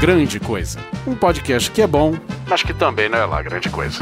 Grande Coisa. Um podcast que é bom, mas que também não é lá grande coisa.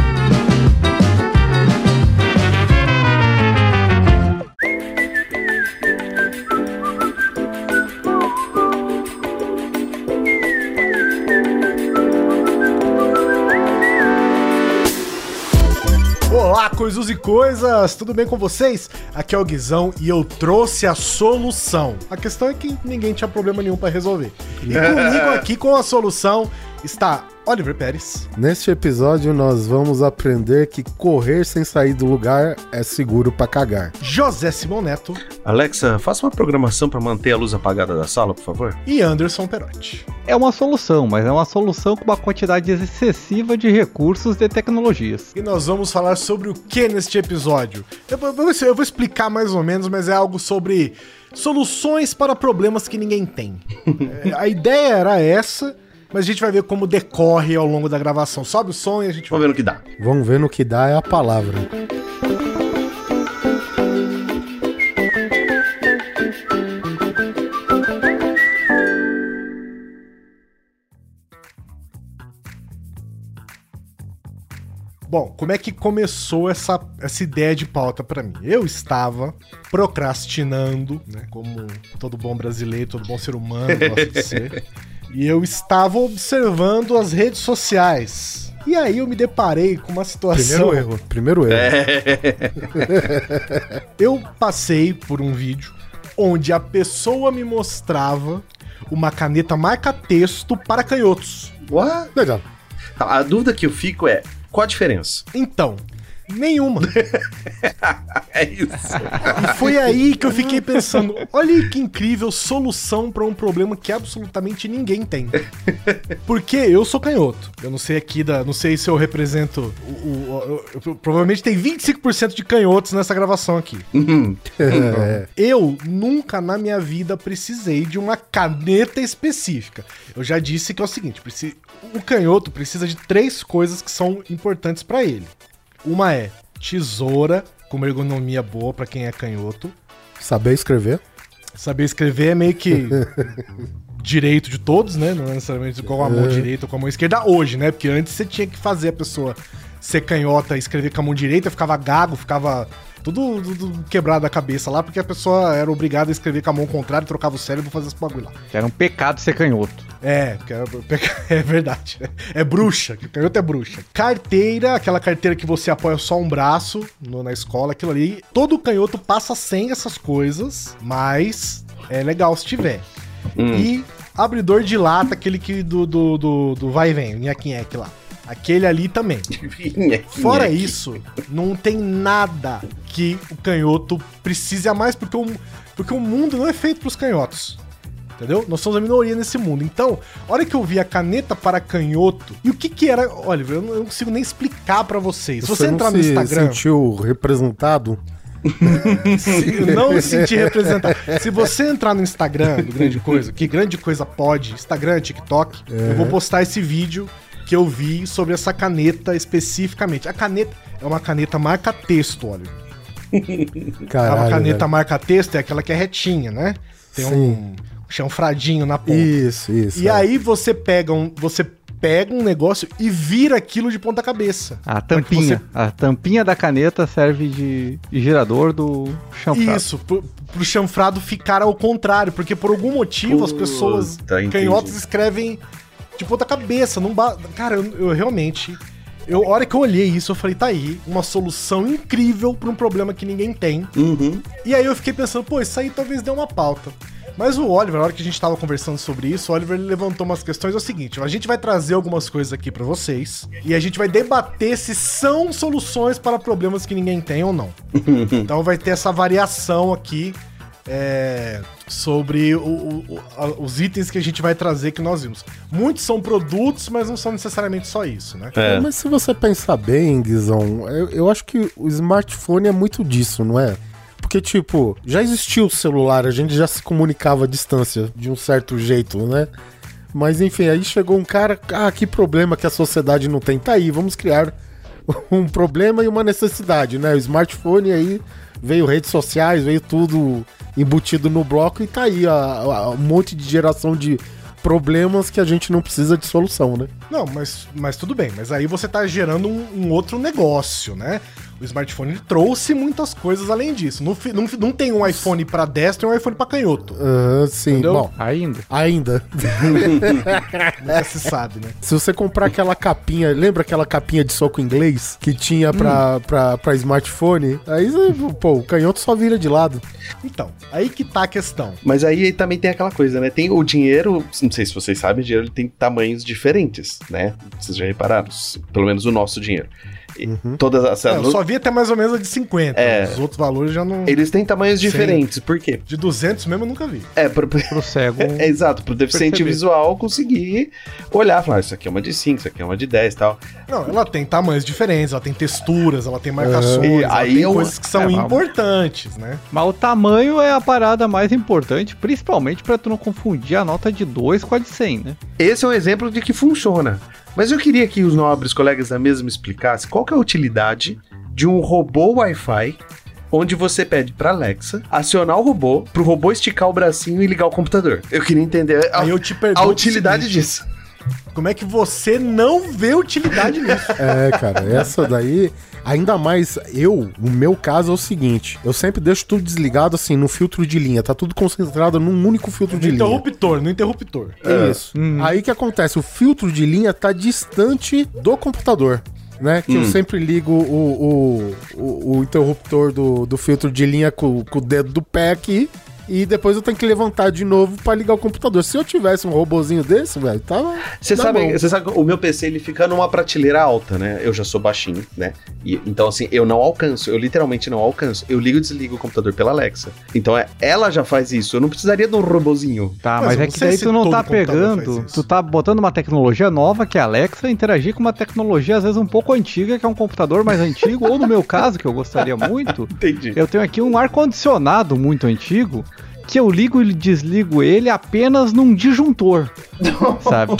Coisas e coisas! Tudo bem com vocês? Aqui é o Guizão e eu trouxe a solução. A questão é que ninguém tinha problema nenhum pra resolver. E comigo aqui com a solução está Oliver Pérez. Neste episódio, nós vamos aprender que correr sem sair do lugar é seguro pra cagar. José Simão Neto Alexa, faça uma programação para manter a luz apagada da sala, por favor. e Anderson Perotti. É uma solução, mas é uma solução com uma quantidade excessiva de recursos e tecnologias. E nós vamos falar sobre o que neste episódio? Eu vou, eu vou explicar mais ou menos, mas é algo sobre soluções para problemas que ninguém tem. É, a ideia era essa, mas a gente vai ver como decorre ao longo da gravação. Sobe o som e a gente vai. Vamos ver no que dá. Vamos ver no que dá é a palavra. Bom, como é que começou essa, essa ideia de pauta pra mim? Eu estava procrastinando, né? Como todo bom brasileiro, todo bom ser humano gosta de ser. E eu estava observando as redes sociais. E aí eu me deparei com uma situação. Primeiro erro. Primeiro erro. Eu passei por um vídeo onde a pessoa me mostrava uma caneta marca-texto para canhotos. What? Legal. A dúvida que eu fico é, qual a diferença? Então, nenhuma. É isso. E foi aí que eu fiquei pensando, olha que incrível solução pra um problema que absolutamente ninguém tem. Porque eu sou canhoto. Eu não sei aqui da, não sei se eu represento o, o- o- eu- provavelmente tem 25% de canhotos nessa gravação aqui. É, Eu nunca na minha vida precisei de uma caneta específica. Eu já disse que é o seguinte, o canhoto precisa de três coisas que são importantes pra ele. Uma é tesoura, com uma ergonomia boa pra quem é canhoto. saber escrever. Saber escrever é meio que direito de todos, né? Não é necessariamente com a mão direita ou com a mão esquerda hoje, né? Porque antes você tinha que fazer a pessoa ser canhota e escrever com a mão direita, ficava gago, ficava tudo, tudo quebrado da cabeça lá, porque a pessoa era obrigada a escrever com a mão contrária, trocava o cérebro e fazia esse bagulho lá. Era um pecado ser canhoto. É, porque era- é verdade. É bruxa, que canhoto é bruxa. Carteira, aquela carteira que você apoia só um braço no- na escola, aquilo ali. Todo canhoto passa sem essas coisas, mas é legal se tiver. E abridor de lata, aquele que do, do, do, do vai e vem, o nhaque lá. Aquele ali também. Fora isso, não tem nada que o canhoto precise a mais, porque o, porque o mundo não é feito pros canhotos. Entendeu? Nós somos a minoria nesse mundo. Então, a hora que eu vi a caneta para canhoto, e o que que era. Oliver, eu não, eu não consigo nem explicar pra vocês. Se você, não entrar no se Instagram. sentiu representado? Se não me sentir representado. Se você entrar no Instagram do Grande Coisa, que Grande Coisa pode, Instagram, TikTok, eu vou postar esse vídeo que eu vi sobre essa caneta especificamente. A caneta é uma caneta marca-texto, olha. Caralho. a caneta velho. marca-texto é aquela que é retinha, né? Tem Sim. um chanfradinho na ponta. Isso, isso. E é. aí você pega um, você pega um negócio e vira aquilo de ponta cabeça. A tampinha. A tampinha da caneta serve de de girador do chanfrado. Isso, pro, pro chanfrado ficar ao contrário, porque por algum motivo as Puta, pessoas entendi. canhotas escrevem de ponta cabeça, não ba... Cara, eu, eu realmente eu, a hora que eu olhei isso, eu falei, tá aí, uma solução incrível pra um problema que ninguém tem. Uhum. E aí eu fiquei pensando, pô, isso aí talvez dê uma pauta. Mas o Oliver, na hora que a gente tava conversando sobre isso, o Oliver levantou umas questões. É o seguinte: a gente vai trazer algumas coisas aqui pra vocês e a gente vai debater se são soluções para problemas que ninguém tem ou não. então vai ter essa variação aqui é, sobre o- o- a- os itens que a gente vai trazer que nós vimos. Muitos são produtos, mas não são necessariamente só isso, né? É. Mas se você pensar bem, Guizão, eu, eu acho que o smartphone é muito disso, não é? Porque, tipo, já existia o celular, a gente já se comunicava à distância de um certo jeito, né? Mas enfim, aí chegou um cara, ah, que problema que a sociedade não tem. Tá aí, vamos criar um problema e uma necessidade, né? O smartphone aí veio redes sociais, veio tudo embutido no bloco e tá aí a, a- um monte de geração de problemas que a gente não precisa de solução, né? Não, mas, mas tudo bem. Mas aí você tá gerando um, um outro negócio, né? O smartphone ele trouxe muitas coisas além disso. Não, não, não tem um iPhone pra destro e um iPhone pra canhoto. Ah, sim, Entendeu? bom, Ainda. ainda. Nunca se sabe, né? Se você comprar aquela capinha, lembra aquela capinha de soco inglês que tinha pra, pra, pra smartphone? Aí, pô, o canhoto só vira de lado. Então, aí que tá a questão. Mas aí também tem aquela coisa, né? Tem o dinheiro, não sei se vocês sabem, o dinheiro ele tem tamanhos diferentes, né? Vocês já repararam? Pelo menos o nosso dinheiro. E Todas as É, eu só vi até mais ou menos a de 50. É. Os outros valores já não. Eles têm tamanhos Sim. diferentes. Por quê? De 200 mesmo eu nunca vi. É, pro, Pro cego. é, exato, pro deficiente Perceber. visual conseguir olhar, falar, isso aqui é uma de 5, isso aqui é uma de 10 e tal. Não, ela tem tamanhos diferentes, ela tem texturas, ela tem marcações, E ela aí tem eu- coisas que são É, importantes, né? Mas o tamanho é a parada mais importante, principalmente pra tu não confundir a nota de 2 com a de 100, né? Esse é um exemplo de que funciona. Mas eu queria que os nobres colegas da mesa me explicassem qual que é a utilidade de um robô Wi-Fi onde você pede pra Alexa acionar o robô, pro robô esticar o bracinho e ligar o computador. Eu queria entender a, Aí eu te a utilidade disso. Como é que você não vê utilidade nisso? É, cara, essa daí. Ainda mais eu, o meu caso é o seguinte: eu sempre deixo tudo desligado assim no filtro de linha, tá tudo concentrado num único filtro de No linha. interruptor, no interruptor. É isso. Aí que acontece? O filtro de linha tá distante do computador. Né? Que eu sempre ligo o, o, o, o interruptor do, do filtro de linha com, com o dedo do pé aqui. E depois eu tenho que levantar de novo pra ligar o computador. Se eu tivesse um robozinho desse, velho, tava. Você sabe, você sabe que o meu PC ele fica numa prateleira alta, né? Eu já sou baixinho, né? E, então, assim, eu não alcanço, eu literalmente não alcanço. Eu ligo e desligo o computador pela Alexa. Então, é, ela já faz isso. Eu não precisaria de um robozinho. Tá, Mas mas, é que daí tu não tá pegando, tu tá botando uma tecnologia nova que é a Alexa interagir com uma tecnologia às vezes um pouco antiga, que é um computador mais antigo, ou no meu caso, que eu gostaria muito, Entendi. eu tenho aqui um ar-condicionado muito antigo, que eu ligo e desligo ele apenas num disjuntor, sabe?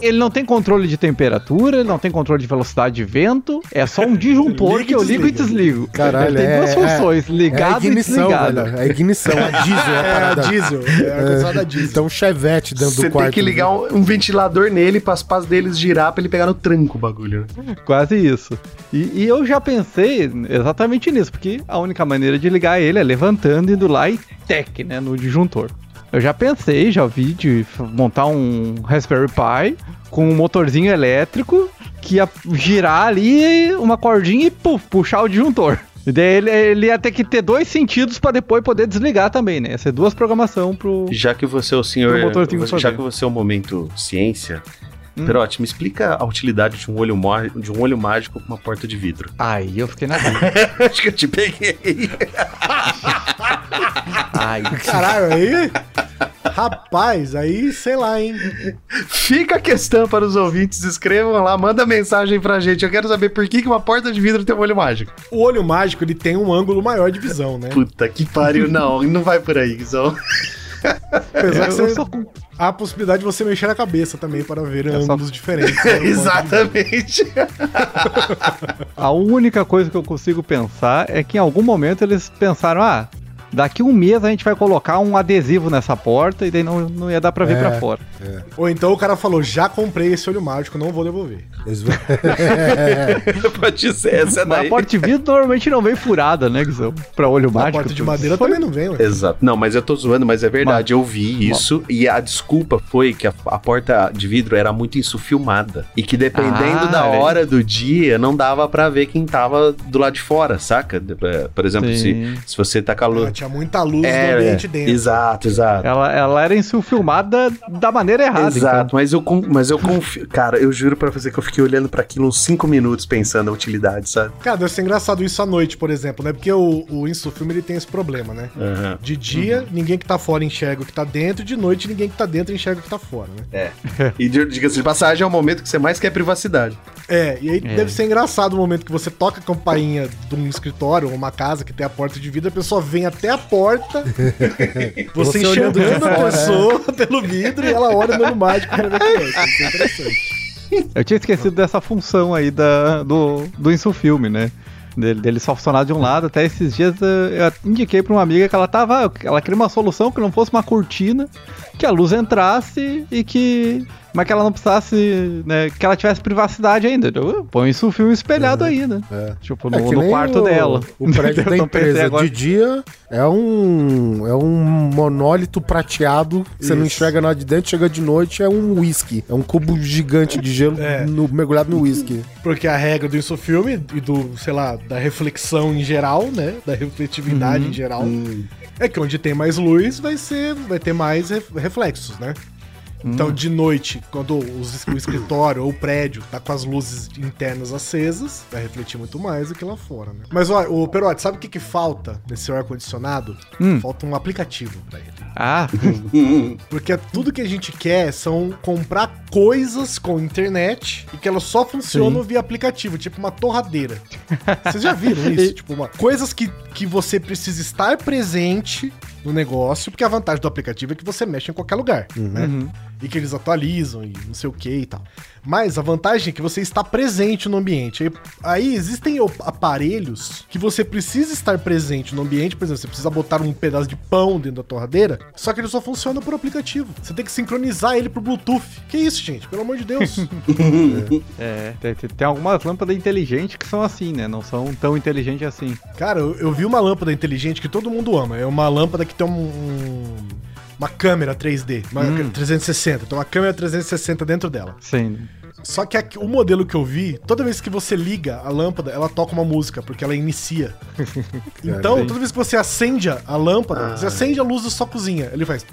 Ele não tem controle de temperatura, ele não tem controle de velocidade de vento, é só um disjuntor Liga e que eu ligo e desligo. Caralho, ele tem é- duas funções, É ligado e ignição, desligado. velho. É a ignição, a diesel, é a É parada. diesel. É a ar-condicionado da diesel. Então, chevette dentro Você do quarto. tem que ligar um, um ventilador nele para as pás deles girar pra ele pegar no tranco o bagulho. né? Quase isso. E, e eu já pensei exatamente nisso, porque a única maneira de ligar ele é levantando, indo lá e tec, né, no disjuntor. Eu já pensei, já vi de montar um Raspberry Pi com um motorzinho elétrico que ia girar ali uma cordinha e puf, puxar o disjuntor. E daí ele, ele ia ter que ter dois sentidos pra depois poder desligar também, né? Ia ser duas programação pro. Já que você é o senhor. Você- já que você é o momento ciência. Hum. Perotti, me explica a utilidade de um olho, de um olho mágico com uma porta de vidro. Aí eu fiquei na dúvida. Acho que eu te peguei. Ai, Caralho, aí. Rapaz, aí, sei lá, hein? Fica a questão para os ouvintes, escrevam lá, manda mensagem pra gente. Eu quero saber por que, que uma porta de vidro tem um olho mágico. O olho mágico, ele tem um ângulo maior de visão, né? Puta que pariu, não, não vai por aí, Guizão. Apesar que eu, você, eu sou há a possibilidade de você mexer a cabeça também para ver É só- ângulos diferentes. né? Exatamente. A única coisa que eu consigo pensar é que em algum momento eles pensaram, ah, daqui um mês a gente vai colocar um adesivo nessa porta e daí não, não ia dar pra ver É. pra fora. Ou então o cara falou, já comprei esse olho mágico, não vou devolver. Pode ser essa Mas daí. a porta de vidro normalmente não vem furada, né, Guizão? Pra olho A mágico. porta de madeira Foi- também não vem, ué. Exato. Não, mas eu tô zoando, mas é verdade. Eu vi isso e a desculpa foi que a, a porta de vidro era muito insufilmada. E que dependendo Ah, da aí. hora do dia, não dava pra ver quem tava do lado de fora, saca? É, Por exemplo, se, Sim. se você tá calor. Tinha muita luz É, no ambiente é, dentro. Exato, exato. Ela, ela era insufilmada da maneira errada. Exato, então. mas eu, mas eu confio. Cara, eu juro pra você que eu fiquei olhando pra aquilo uns 5 minutos pensando a utilidade, sabe? Cara, deve ser engraçado isso à noite, por exemplo, né? Porque o, o insufilme ele tem esse problema, né? Aham. De dia, Uhum. ninguém que tá fora enxerga o que tá dentro, de noite, ninguém que tá dentro enxerga o que tá fora, né? E de- diga-se de passagem, é o momento que você mais quer privacidade. É, e aí É. deve ser engraçado o momento que você toca a campainha de um escritório ou uma casa que tem a porta de vidro, a pessoa vem até a porta, você, Você olhando enxergando a pessoa pelo vidro e ela olha no mágico pra ver quem é. Isso é interessante. Eu tinha esquecido dessa função aí da, do, do Insufilme, né? Dele, dele só funcionar de um lado. Até esses dias eu indiquei pra uma amiga que ela tava. Ela queria uma solução que não fosse uma cortina, que a luz entrasse e que. Mas que ela não precisasse, né? Que ela tivesse privacidade ainda. Eu, põe isso o filme espelhado aí, né? É. Tipo, É no, que no quarto o, dela. O prédio da empresa agora- de dia é um é um monólito prateado. Você não Isso. enxerga nada de dentro, chega de noite é um whisky. É um cubo gigante de gelo É. no- mergulhado no whisky. Porque a regra do insufilme e do, sei lá, da reflexão em geral, né? Da refletividade em geral, é que onde tem mais luz vai ser, vai ter mais ref- reflexos, né? Então, de noite, quando os- o escritório ou o prédio tá com as luzes internas acesas, vai refletir muito mais do que lá fora, né? Mas, olha, o Perotti, sabe o que que falta nesse ar-condicionado? Hum. Falta um aplicativo pra ele. Ah, Porque tudo que a gente quer são comprar coisas com internet e que elas só funcionam via aplicativo, tipo uma torradeira. Vocês já viram isso? tipo, uma, coisas que, que você precisa estar presente no negócio, porque a vantagem do aplicativo é que você mexe em qualquer lugar, né? E que eles atualizam e não sei o que e tal. Mas a vantagem é que você está presente no ambiente. Aí, aí existem aparelhos que você precisa estar presente no ambiente. Por exemplo, você precisa botar um pedaço de pão dentro da torradeira, só que ele só funciona por aplicativo. Você tem que sincronizar ele pro Bluetooth. Que isso, gente? Pelo amor de Deus. é. Tem, tem- tem algumas lâmpadas inteligentes que são assim, né? Não são tão inteligentes assim. Cara, eu, eu vi uma lâmpada inteligente que todo mundo ama. É uma lâmpada que tem um uma câmera 3D, uma hum. 360. Então, uma câmera 360 dentro dela. Sim. Só que aqui, o modelo que eu vi, toda vez que você liga a lâmpada, ela toca uma música, porque ela inicia. então, toda vez que você acende a lâmpada, ah. você acende a luz da sua cozinha. Ele faz.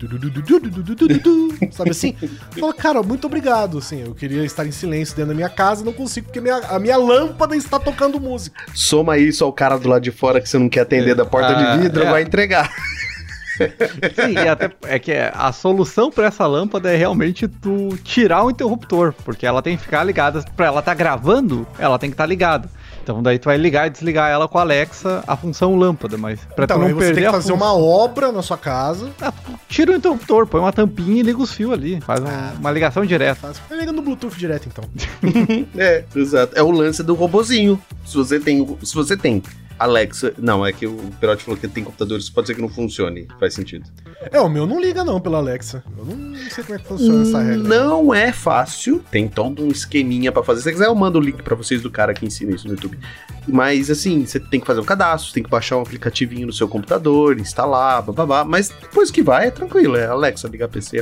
sabe assim? Fala, cara, muito obrigado. Assim, eu queria estar em silêncio dentro da minha casa, não consigo, porque minha, a minha lâmpada está tocando música. Soma isso ao cara do lado de fora que você não quer atender da porta ah, de vidro, é. vai entregar. Sim, e até é que a solução pra essa lâmpada é realmente tu tirar o interruptor, porque ela tem que ficar ligada. Pra ela tá gravando, ela tem que estar ligada. Então daí tu vai ligar e desligar ela com a Alexa, a função lâmpada, mas pra então, tu aí não você perder tem que fazer uma obra na sua casa. Ah, tira o interruptor, põe uma tampinha e liga os fios ali. Faz Ah. uma ligação direta. Faz, ligando no Bluetooth direto, então. É, exato. É o lance do robozinho. Se você tem. Se você tem Alexa. Não, é que o Perotti falou que tem computadores, pode ser que não funcione. Faz sentido. É, o meu não liga não pela Alexa. Eu não, não sei como é que funciona essa regra. Não é fácil. Tem todo um esqueminha pra fazer. Se você quiser, eu mando o link pra vocês do cara que ensina isso no YouTube. Mas assim, você tem que fazer um cadastro, tem que baixar um aplicativinho no seu computador, instalar, bababá. Mas depois que vai, é tranquilo. É Alexa ligar PC,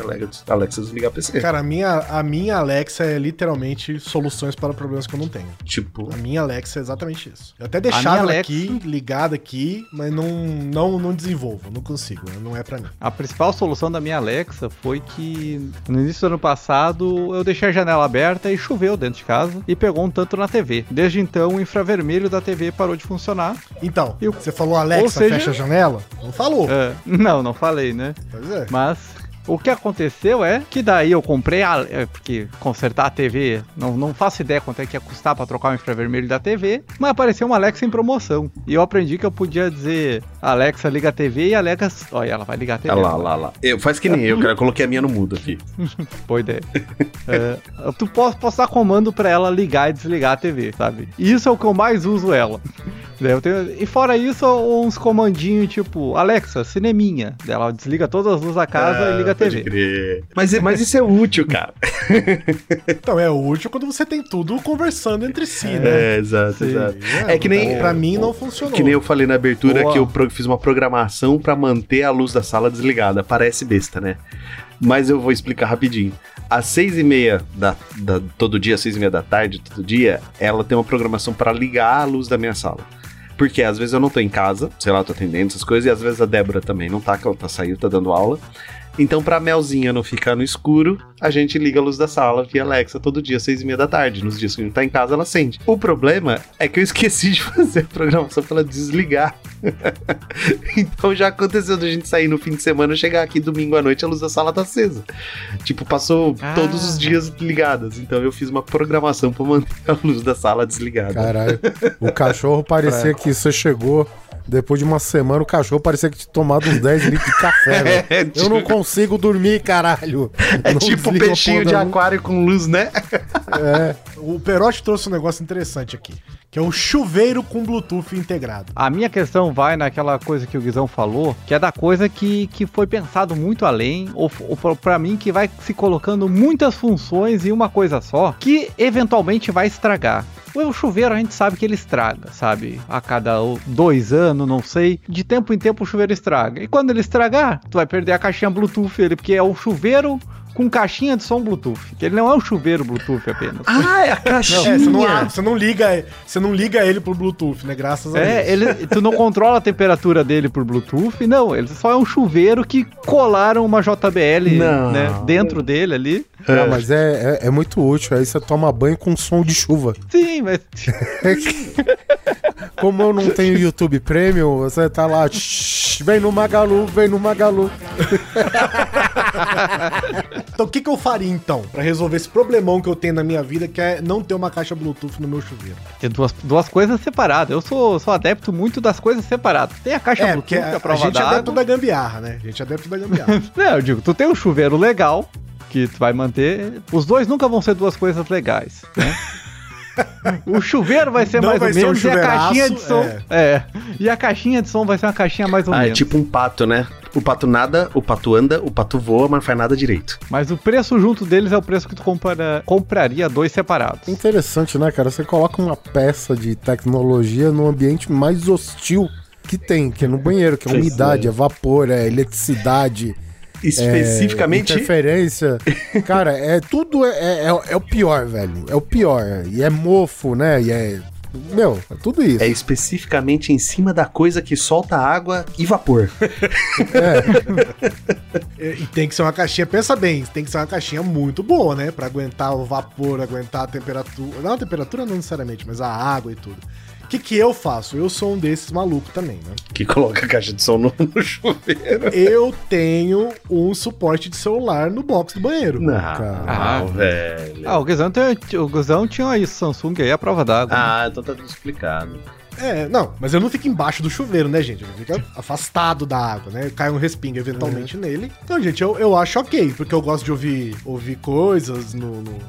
Alexa, desligar PC. Cara, a minha, a minha Alexa é literalmente soluções para problemas que eu não tenho. Tipo, A minha Alexa é exatamente isso. Eu até deixava ela Alexa- aqui, ligada aqui, mas não, não, não desenvolvo, não consigo, não é pra mim. A principal solução da minha Alexa foi que no início do ano passado eu deixei a janela aberta e choveu dentro de casa e pegou um tanto na TV. Desde então o infravermelho da TV parou de funcionar. Então, Eu- você falou Alexa, seja- fecha a janela? Não falou. É, não, não falei, né? Pois é. Mas o que aconteceu é que daí eu comprei a. é, Porque consertar a TV, não, não faço ideia quanto é que ia custar pra trocar o infravermelho da TV, mas apareceu uma Alexa em promoção. E eu aprendi que eu podia dizer Alexa liga a TV e Alexa. Olha, ela vai ligar a TV. olha lá, lá, lá. Eu, faz que nem eu, cara. Eu coloquei a minha no mudo aqui. Boa ideia. É, tu posso, posso dar comando pra ela ligar e desligar a TV, sabe? Isso é o que eu mais uso ela. Eu tenho- e fora isso, uns comandinhos tipo, Alexa, cineminha. Ela desliga todas as luzes da casa e liga a Ah, Pode TV. crer. Mas, mas isso é útil, cara. Então, é útil quando você tem tudo conversando entre si, né? É, exato, Sim. exato. É, É que nem- Pra mim não funcionou. Que nem eu falei na abertura Boa. que eu pro- fiz uma programação pra manter a luz da sala desligada. Parece besta, né? Mas eu vou explicar rapidinho. Às seis e meia da, da- todo dia, às seis e meia da tarde, todo dia, ela tem uma programação pra ligar a luz da minha sala. Porque às vezes eu não tô em casa, sei lá, tô atendendo essas coisas, e às vezes a Débora também não tá, que ela tá saindo, tá dando aula. Então, pra Melzinha não ficar no escuro, a gente liga a luz da sala via Alexa todo dia, às seis e meia da tarde. Nos dias que a gente tá em casa, ela acende. O problema é que eu esqueci de fazer a programação pra ela desligar. então já aconteceu da gente sair no fim de semana, chegar aqui domingo à noite, a luz da sala tá acesa. Tipo, passou Ah. todos os dias ligadas. Então eu fiz uma programação pra manter a luz da sala desligada. Caralho. O cachorro parecia que você chegou. Depois de uma semana, o cachorro parecia que tinha tomado uns 10 litros de café. É, Eu tipo- não consigo dormir, caralho. É Não tipo peixinho de aquário com luz, né? É. O Perotti trouxe um negócio interessante aqui, que é o chuveiro com Bluetooth integrado. A minha questão vai naquela coisa que o Guizão falou, que é da coisa que, que foi pensado muito além, ou, ou para mim que vai se colocando muitas funções em uma coisa só, que eventualmente vai estragar. O chuveiro a gente sabe que ele estraga, sabe? A cada dois anos, não sei. De tempo em tempo o chuveiro estraga. E quando ele estragar, tu vai perder a caixinha Bluetooth ele, porque é o chuveiro com caixinha de som Bluetooth. Que ele não é um chuveiro Bluetooth apenas. Ah, é a caixinha. É, você, não, você, não, liga, você não liga ele por Bluetooth, né? Graças a é, Deus. Ele, tu não controla a temperatura dele por Bluetooth, não. Ele só é um chuveiro que colaram uma JBL né, dentro dele ali. É. Não, mas é, é, é, muito útil. Aí você toma banho com som de chuva. Sim, mas. Como eu não tenho YouTube Premium, você tá lá. Vem no Magalu, vem no Magalu. então o que, que eu faria então para resolver esse problemão que eu tenho na minha vida, que é não ter uma caixa Bluetooth no meu chuveiro? Tem duas, duas coisas separadas. Eu sou, sou adepto muito das coisas separadas. Tem a caixa é, Bluetooth, a, a prova A gente é adepto da gambiarra, né? A gente é adepto da gambiarra. não, eu digo, tu tem um chuveiro legal, que tu vai manter. Os dois nunca vão ser duas coisas legais, né? o chuveiro vai ser não mais vai ou menos um e a caixinha de som. É. é. E a caixinha de som vai ser uma caixinha mais ou ah, é menos. É tipo um pato, né? O pato nada, o pato anda, o pato voa, mas não faz nada direito. Mas o preço junto deles é o preço que tu compara, compraria dois separados. Interessante, né, cara? Você coloca uma peça de tecnologia no ambiente mais hostil que tem, que é no banheiro, que é umidade, é vapor, é eletricidade. Especificamente. É, interferência. Cara, é tudo é, é, é, o pior, velho. É o pior. E é mofo, né? E é. Meu, é tudo isso. É especificamente em cima da coisa que solta água e vapor. é. e tem que ser uma caixinha, pensa bem, tem que ser uma caixinha muito boa, né? Pra aguentar o vapor, aguentar a temperatura. Não a temperatura não necessariamente, mas a água e tudo que, que eu faço? Eu sou um desses malucos também, né? Que coloca a caixa de som no, no chuveiro. Eu tenho um suporte de celular no box do banheiro. Não, cara. Ah, velho. Ah, o Guzão, tem, o tinha aí Samsung aí a prova d'água. Ah, né? então tá tudo explicado. É, não, mas eu não fico embaixo do chuveiro, né, gente? Eu fico afastado da água, né? Cai um respingo eventualmente uhum. nele. Então, gente, eu, eu acho ok, porque eu gosto de ouvir, ouvir coisas no, no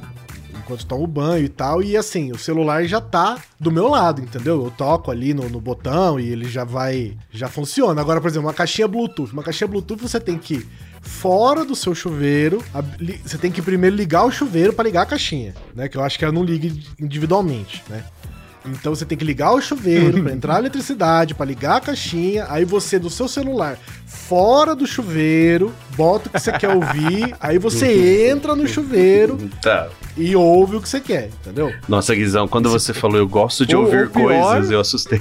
enquanto tomo banho e tal. E assim, o celular já tá do meu lado, entendeu? Eu toco ali no, no botão e ele já vai. Já funciona. Agora, por exemplo, uma caixinha Bluetooth. Uma caixinha Bluetooth você tem que fora do seu chuveiro, você tem que primeiro ligar o chuveiro para ligar a caixinha, né? Que eu acho que ela não liga individualmente, né? Então você tem que ligar o chuveiro para entrar a eletricidade, para ligar a caixinha, aí você do seu celular fora do chuveiro, bota o que você quer ouvir, aí você entra no chuveiro tá. e ouve o que você quer, entendeu? Nossa, Guizão, quando você falou eu gosto de o, ouvir o pior, coisas, eu assustei.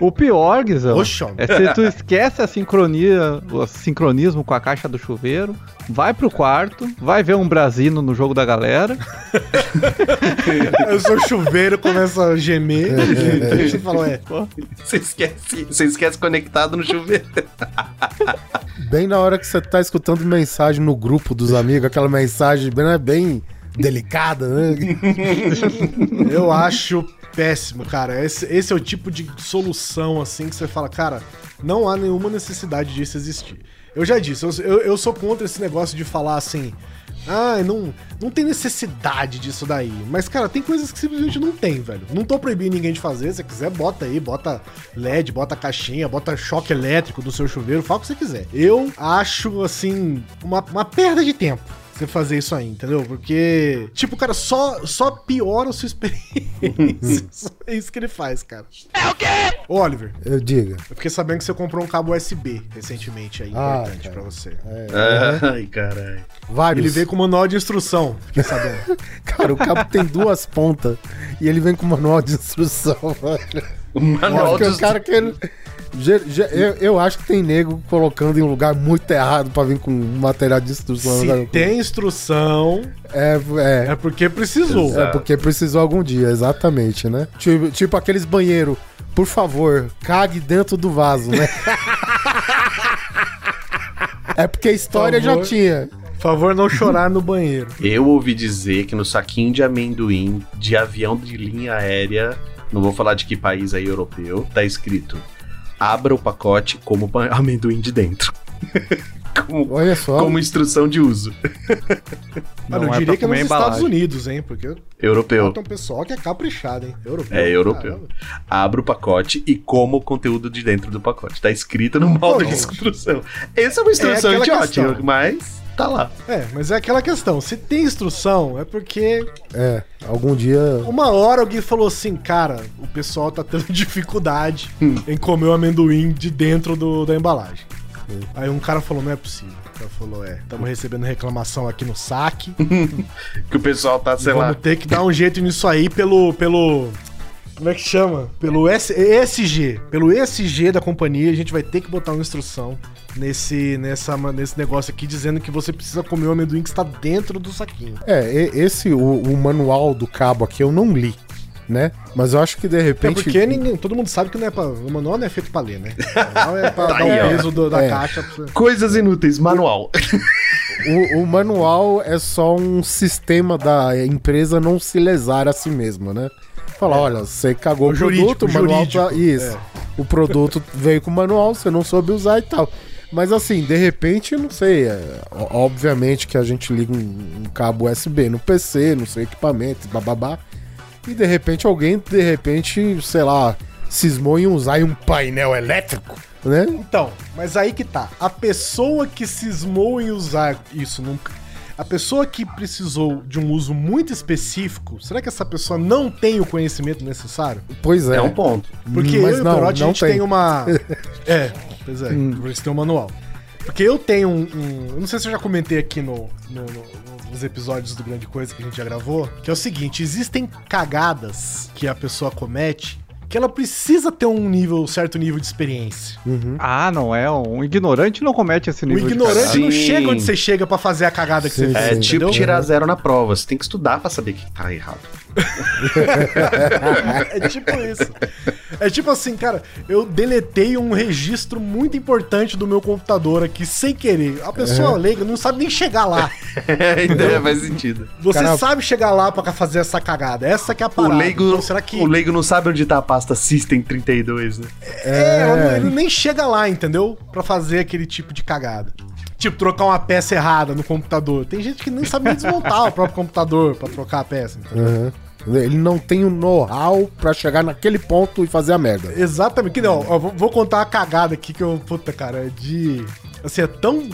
O pior, Guizão, é se tu esquece a sincronia, o sincronismo com a caixa do chuveiro, vai pro quarto, vai ver um brasino no jogo da galera. eu sou chuveiro, começa a gemer. É, é, é. Você fala, é. Você esquece, você esquece conectado no chuveiro. Bem na hora que você tá escutando mensagem no grupo dos amigos, aquela mensagem bem, né, bem delicada, né? Eu acho péssimo, cara. Esse, esse é o tipo de solução assim que você fala, cara, não há nenhuma necessidade disso existir. Eu já disse, eu, eu, eu sou contra esse negócio de falar assim, ah, não, não tem necessidade disso daí. Mas, cara, tem coisas que simplesmente não tem, velho. Não tô proibindo ninguém de fazer. Se quiser, bota aí, bota LED, bota caixinha, bota choque elétrico do seu chuveiro, fala o que você quiser. Eu acho, assim, uma, uma perda de tempo você fazer isso aí, entendeu? Porque, tipo, cara, só, só piora a sua experiência. é isso que ele faz, cara. É o quê? Ô, Oliver. Eu diga. Eu fiquei sabendo que você comprou um cabo USB recentemente aí, ah, importante cara. pra você. É. Ai, caralho. Vários. Ele veio com manual de instrução, fiquei sabendo. cara, o cabo tem duas pontas e ele vem com manual de instrução, velho. O manual de instrução. O cara que ele... Eu, eu, acho que tem nego colocando em um lugar muito errado pra vir com material de instrução. Se tem instrução, é, é, é porque precisou. Exato. É porque precisou algum dia, exatamente, né? Tipo, tipo aqueles banheiros, por favor, cague dentro do vaso, né? é porque a história já tinha. Por favor, não chorar no banheiro. Eu ouvi dizer que no saquinho de amendoim de avião de linha aérea, não vou falar de que país aí europeu, tá escrito abra o pacote como amendoim de dentro. como, Olha só. como instrução de uso. Mano, eu é diria pra que é nos comer Estados embalagem. Unidos, hein? Porque Europeu. tem um pessoal que é caprichado, hein? Europeu. É europeu. caramba. Abra o pacote e coma o conteúdo de dentro do pacote. Tá escrito no modo de instrução. Essa é uma instrução aquela idiota, mas tá lá. É, mas é aquela questão. Se tem instrução, é porque É, algum dia. uma hora alguém falou assim, cara, o pessoal tá tendo dificuldade em comer o amendoim de dentro do, da embalagem. Aí um cara falou, não é possível. O cara falou, é, estamos recebendo reclamação aqui no saque. Que o pessoal tá, sei lá. Vamos ter que dar um jeito nisso aí pelo. pelo. Como é que chama? Pelo S, ESG. Pelo ESG da companhia, a gente vai ter que botar uma instrução nesse, nessa, nesse negócio aqui dizendo que você precisa comer o amendoim que está dentro do saquinho. É, esse, o, o manual do cabo aqui eu não li, né? Mas eu acho que de É repente. porque ninguém, todo mundo sabe que não é pra, o manual não é feito pra ler, né? O manual é pra dar aí, o peso do- da É. caixa. pra Coisas inúteis, manual. O, o manual é só um sistema da empresa não se lesar a si mesma, né? Falar, olha, você cagou O produto, o manual jurídico, tá. Isso. O produto veio com o manual, você não soube usar e tal. Mas assim, de repente, não sei. é, obviamente que a gente liga um, um cabo USB no PC, no seu equipamento, bababá. E de repente alguém, de repente, sei lá, cismou em usar um painel elétrico, né? Então, mas aí que tá. A pessoa que cismou em usar isso nunca. A pessoa que precisou de um uso muito específico, será que essa pessoa não tem o conhecimento necessário? Pois é. É um ponto. Porque Mas eu e o não, Perotti, a não gente tem. tem. uma. É, pois é, por isso tem um manual. Porque eu tenho um, um- Eu não sei se eu já comentei aqui no, no- no- nos episódios do Grande Coisa que a gente já gravou. Que é o seguinte: existem cagadas que a pessoa comete que ela precisa ter um nível, certo nível de experiência. Ah, não é? Um ignorante não comete esse O nível de ignorante não chega onde você chega pra fazer a cagada que Sim, você sim. É fez, tipo tirar zero na prova. Você tem que estudar pra saber que tá errado. É tipo isso. É tipo assim, cara, eu deletei um registro muito importante do meu computador aqui sem querer. A pessoa leiga não sabe nem chegar lá. Ainda é, faz sentido. Você Cara- sabe chegar lá pra fazer essa cagada. Essa que é a O parada. leigo, Então, será que o leigo não sabe onde tá a pasta System 32, né? é, não- ele nem chega lá, entendeu? Pra fazer aquele tipo de cagada. Tipo, trocar uma peça errada no computador. Tem gente que nem sabe nem desmontar o próprio computador pra trocar a peça. entendeu? Aham. Ele não tem o know-how pra chegar naquele ponto e fazer a merda. Exatamente. Que não, ó, vou, contar uma cagada aqui que eu. Puta, cara, é de. Assim, é tão.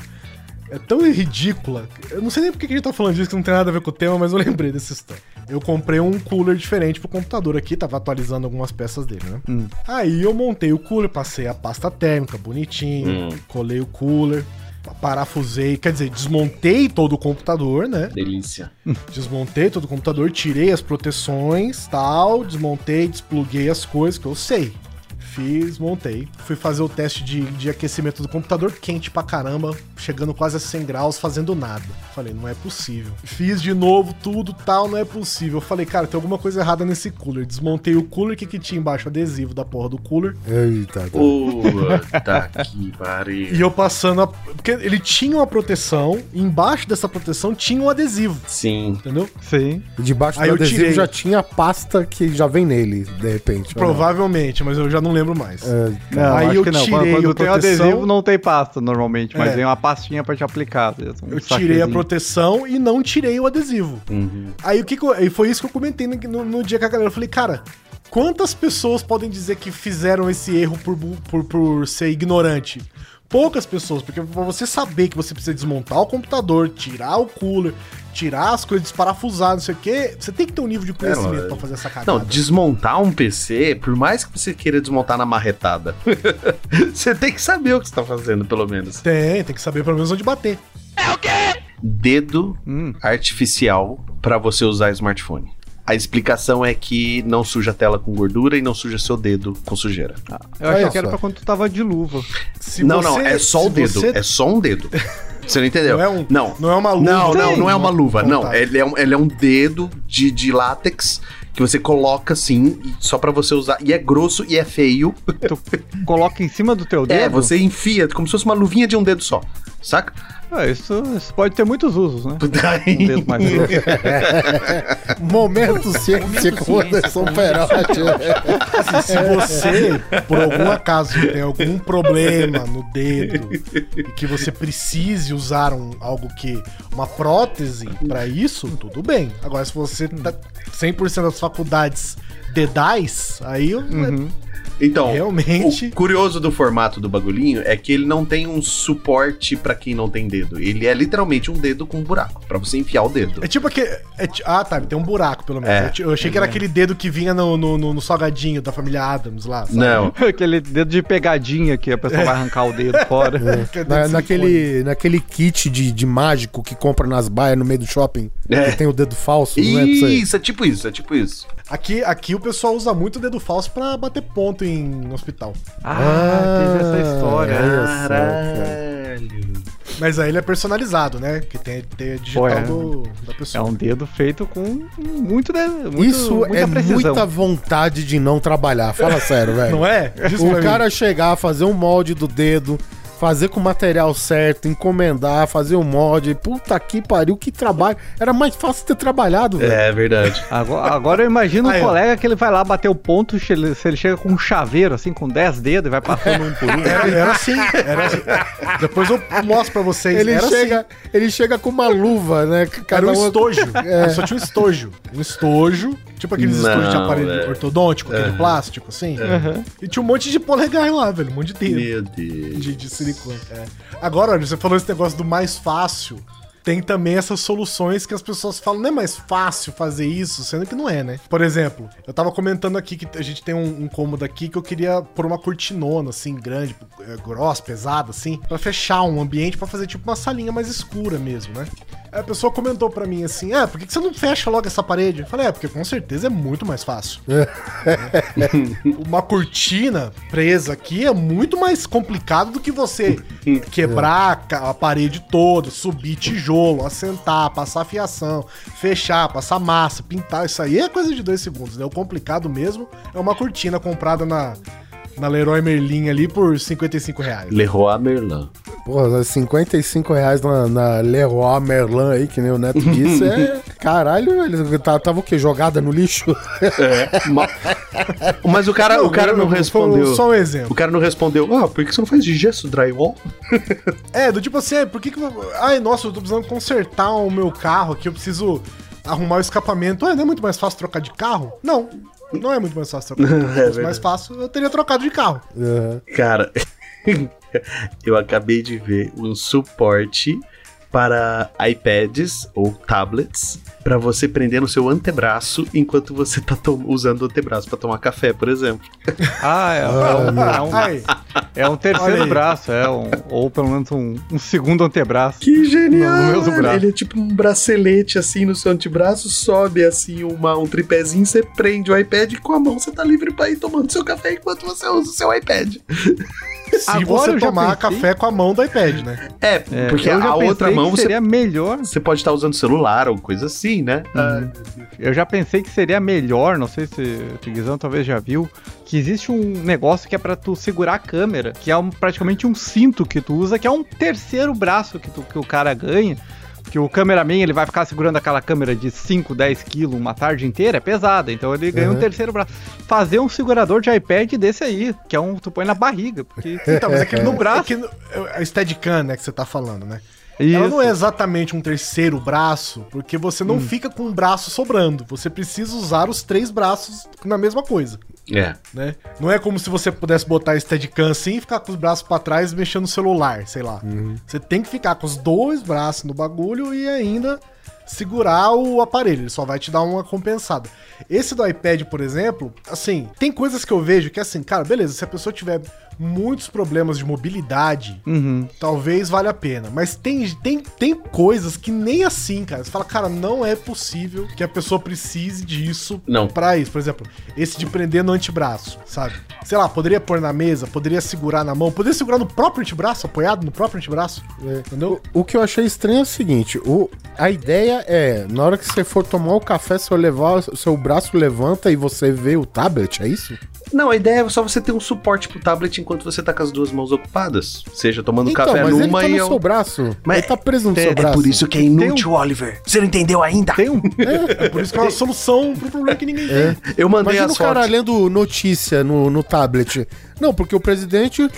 É tão ridícula. Eu não sei nem porque que a gente tá falando disso, que não tem nada a ver com o tema, mas eu lembrei dessa história. Eu comprei um cooler diferente pro computador aqui, tava atualizando algumas peças dele, né? Aí eu montei o cooler, passei a pasta térmica bonitinho, colei o cooler, parafusei, quer dizer, desmontei todo o computador, né? Delícia. Desmontei todo o computador, tirei as proteções, tal, desmontei, despluguei as coisas que eu sei. Fiz, montei. Fui fazer o teste de, de aquecimento do computador, quente pra caramba, chegando quase a 100 graus, fazendo nada. Falei, não é possível. Fiz de novo tudo, tal, não é possível. Eu falei, cara, tem alguma coisa errada nesse cooler. Desmontei o cooler, o que, que tinha embaixo? Adesivo da porra do cooler. Eita, tá. Puta que pariu. E eu passando a... Porque ele tinha uma proteção, e embaixo dessa proteção tinha um adesivo, Sim. entendeu? Sim. E debaixo Aí do adesivo tirei. já tinha a pasta que já vem nele, de repente. Provavelmente, mas eu já não lembro mais. É, Não, Aí eu que não. tirei Quando a tem proteção. adesivo, não tem pasta normalmente, mas É. vem uma pastinha pra te aplicar. um Eu tirei a proteção e não tirei o adesivo. Uhum. Aí o que, que eu, e foi isso que eu comentei no, no- dia com a galera. Eu falei, cara, quantas pessoas podem dizer que fizeram esse erro por, por, por ser ignorante? Poucas pessoas, porque pra você saber que você precisa desmontar o computador, tirar o cooler, tirar as coisas, desparafusar, não sei o quê, você tem que ter um nível de conhecimento lógico. pra fazer essa cagada. Não, desmontar um PC, por mais que você queira desmontar na marretada, você tem que saber o que você tá fazendo, pelo menos. Tem, tem que saber pelo menos onde bater. Dedo Hum. artificial pra você usar smartphone. A explicação é que não suja a tela com gordura e não suja seu dedo com sujeira. Eu achei Olha que era pra quando tu tava de luva. Se não, você- não, é só o dedo. você- É só um dedo. Você não entendeu? Não é um- não. não é uma luva. Não, não, não é uma luva. Não, ele é um, ele é um dedo de, de látex que você coloca assim, só pra você usar. E é grosso e é feio. Tu coloca em cima do teu dedo? É, você enfia como se fosse uma luvinha de um dedo só. Saca? Ah, isso, isso pode ter muitos usos, né? Um mais grosso. Momento ciência com Anderson Perotti. Assim, se você, por algum acaso, tem algum problema no dedo e que você precise usar um, algo que. uma prótese pra isso, tudo bem. Agora, se você tá 100% das faculdades dedais, aí Uhum. Então, Realmente. o curioso do formato do bagulhinho é que ele não tem um suporte pra quem não tem dedo. Ele é literalmente um dedo com um buraco, pra você enfiar o dedo. É tipo aquele. é ah, tá. Tem um buraco, pelo menos. É. Eu Eu achei que era aquele dedo que vinha no, no, no- no salgadinho da família Adams lá. sabe? Não. Aquele dedo de pegadinha que a pessoa vai arrancar o dedo fora. Que é dedo Na- naquele, naquele kit de, de mágico que compra nas baias no meio do shopping, É. que tem o dedo falso, não é? Isso, é tipo isso, é tipo isso. Aqui, aqui o pessoal usa muito o dedo falso pra bater ponto em hospital. Ah, teve essa história. Caralho. Mas aí ele é personalizado, né? Que tem, tem a digital Pô, é. do, da É pessoa. um dedo feito com muito, de, muito Isso muita é precisão. muita vontade de não trabalhar. Fala sério, velho. Não é? Diz O mim. cara chegar, fazer um molde do dedo, fazer com o material certo, encomendar, fazer o molde. Puta que pariu, que trabalho. Era mais fácil ter trabalhado, velho. É verdade. Agora, agora eu imagino Aí, um ó. colega que ele vai lá bater o ponto, se ele, se ele chega com um chaveiro, assim, com 10 dedos, e vai passando um por um. Era, era assim, era assim. Depois eu mostro pra vocês. Ele era chega, assim. ele chega com uma luva, né? Era Cada um uma- estojo. Só tinha um estojo. Um estojo. Tipo aqueles Não, estojos de aparelho velho. ortodôntico, aquele plástico, assim. Aham. E tinha um monte de polegar lá, velho. Um monte de dedo. Meu Deus. de, de silicone. é. Agora, olha, você falou esse negócio do mais fácil. Tem também essas soluções que as pessoas falam, não é mais fácil fazer isso, sendo que não é, né? Por exemplo, eu tava comentando aqui que a gente tem um, um cômodo aqui que eu queria pôr uma cortinona, assim, grande, é, grossa, pesada, assim, pra fechar um ambiente, pra fazer tipo uma salinha mais escura mesmo, né? A pessoa comentou pra mim assim, ah, por que você não fecha logo essa parede? Eu falei, é, porque com certeza é muito mais fácil. uma cortina presa aqui é muito mais complicado do que você quebrar a parede toda, subir tijolo, assentar, passar fiação, fechar, passar massa, pintar. Isso aí é coisa de dois segundos, né? O complicado mesmo é uma cortina comprada na, na Leroy Merlin ali por 55 reais. Leroy Merlin. Porra, 55 reais na, na Leroy Merlin aí, que nem o Neto disse, é. Caralho, ele tá- tava o quê? Jogada no lixo? É. ma- Mas o cara, o cara não foi respondeu. Só um exemplo. O cara não respondeu, ah, por que você não faz de gesso drywall? É, do tipo assim, é, por que que... Ai, nossa, eu tô precisando consertar o meu carro aqui, eu preciso arrumar o escapamento. Ah, não é muito mais fácil trocar de carro? Não, não é muito mais fácil trocar de carro. Se fosse mais fácil, eu teria trocado de carro. Aham. Cara, eu acabei de ver um suporte para iPads ou tablets para você prender no seu antebraço enquanto você tá usando o antebraço para tomar café, por exemplo. Ah, é, é um, é um- é um terceiro braço, é um, ou pelo menos um, um segundo antebraço. Que genial! No mesmo braço. Ele é tipo um bracelete assim no seu antebraço, sobe assim uma, um tripézinho, você prende o iPad e com a mão você tá livre para ir tomando seu café enquanto você usa o seu iPad. se Agora você tomar café com a mão do iPad, né? É, É, porque eu já a outra mão você, seria melhor. você pode estar usando celular ou coisa assim, né? Uhum. Eu já pensei que seria melhor, não sei se o Guizão talvez já viu, que existe um negócio que é pra tu segurar a câmera, que é um- praticamente um cinto que tu usa, que é um terceiro braço que, tu- que o cara ganha. Que o cameraman ele vai ficar segurando aquela câmera de 5, 10 quilos uma tarde inteira, é pesada. Então ele ganha um Uhum. terceiro braço. Fazer um segurador de iPad desse aí, que é um. Tu põe na barriga. Porque. Então, mas é que no braço. É que no- é a Steadicam, né, que você tá falando, né? Ela não é exatamente um terceiro braço, porque você não fica com um braço sobrando. Você precisa usar os três braços na mesma coisa, É. né? Não é como se você pudesse botar a Steadicam assim e ficar com os braços pra trás mexendo no celular, sei lá. Você tem que ficar com os dois braços no bagulho e ainda segurar o aparelho. Ele só vai te dar uma compensada. Esse do iPad, por exemplo, assim, tem coisas que eu vejo que assim, cara, beleza, se a pessoa tiver muitos problemas de mobilidade, Uhum. talvez valha a pena. Mas tem, tem, tem coisas que nem assim, cara. Você fala, cara, não é possível que a pessoa precise disso Não. pra isso. Por exemplo, esse de prender no antebraço, sabe? Sei lá, poderia pôr na mesa, poderia segurar na mão, poderia segurar no próprio antebraço, apoiado no próprio antebraço. Entendeu? O que eu achei estranho é o seguinte: o, a ideia é, na hora que você for tomar o café, seu, levar, seu braço levanta e você vê o tablet, é isso? Não, a ideia é só você ter um suporte pro tablet enquanto você tá com as duas mãos ocupadas. Seja tomando Então, café mas ele numa tá e no eu... seu braço. Mas ele tá preso no tem- seu é braço. Por isso que é inútil, Oliver. Você não entendeu ainda? Tem um. É por isso que é uma solução pro problema que ninguém tem. Eu mandei Imagina as o cara fotos. lendo notícia no, no tablet. Não, porque o presidente.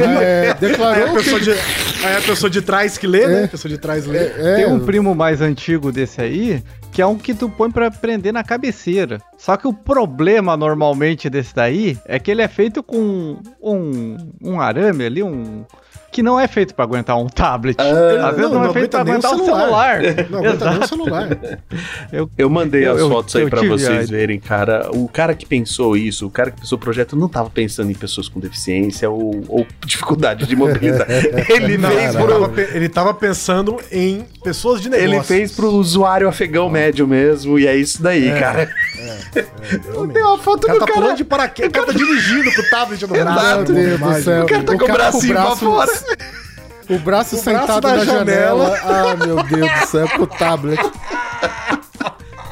é, Aí a, declarou que. pessoa de, aí a pessoa de trás que lê, né? A pessoa de trás lê. É, Tem um primo mais antigo desse aí, que é um que tu põe pra prender na cabeceira. Só que o problema normalmente desse daí é que ele é feito com um, um arame ali, um. Que não é feito pra aguentar um tablet. Ah, Às vezes não, não, é feito nem aguentar o um celular. Não aguenta nem o Exato. celular. Eu mandei Eu- as eu- fotos aí eu pra tive vocês a- verem, cara. O cara que pensou isso, o cara que pensou o projeto, não tava pensando em pessoas com deficiência ou, ou dificuldade de mobilidade. Ele Não, fez ele, pro. ele tava pensando em pessoas de negócio. Ele fez pro usuário afegão médio mesmo, e é isso daí, cara. Realmente. Deu uma foto O cara do tá cara. pulando de paraquedes, o cara tá dirigindo com o tablet no braço. Meu Deus do céu. O cara tá com o bracinho pra fora. O braço O sentado braço na janela. janela. Ah, meu Deus do céu, com o tablet.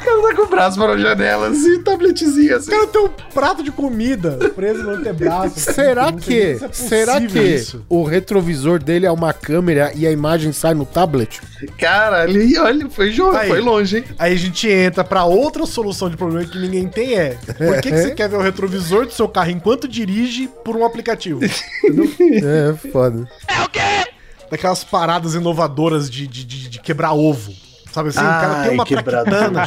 O cara tá com o braço para a janela, assim, tabletzinho O assim. cara tem um prato de comida preso no antebraço. Será Não sei que, se é será que isso. o retrovisor dele é uma câmera e a imagem sai no tablet? Cara, ali, olha, foi, jo- Aí. foi longe, hein? Aí a gente entra pra outra solução de problema que ninguém tem é por que, que você quer ver o retrovisor do seu carro enquanto dirige por um aplicativo? É, foda. Daquelas paradas inovadoras de, de, de- de quebrar ovo. Sabe assim? o cara Ai, tem uma traquitana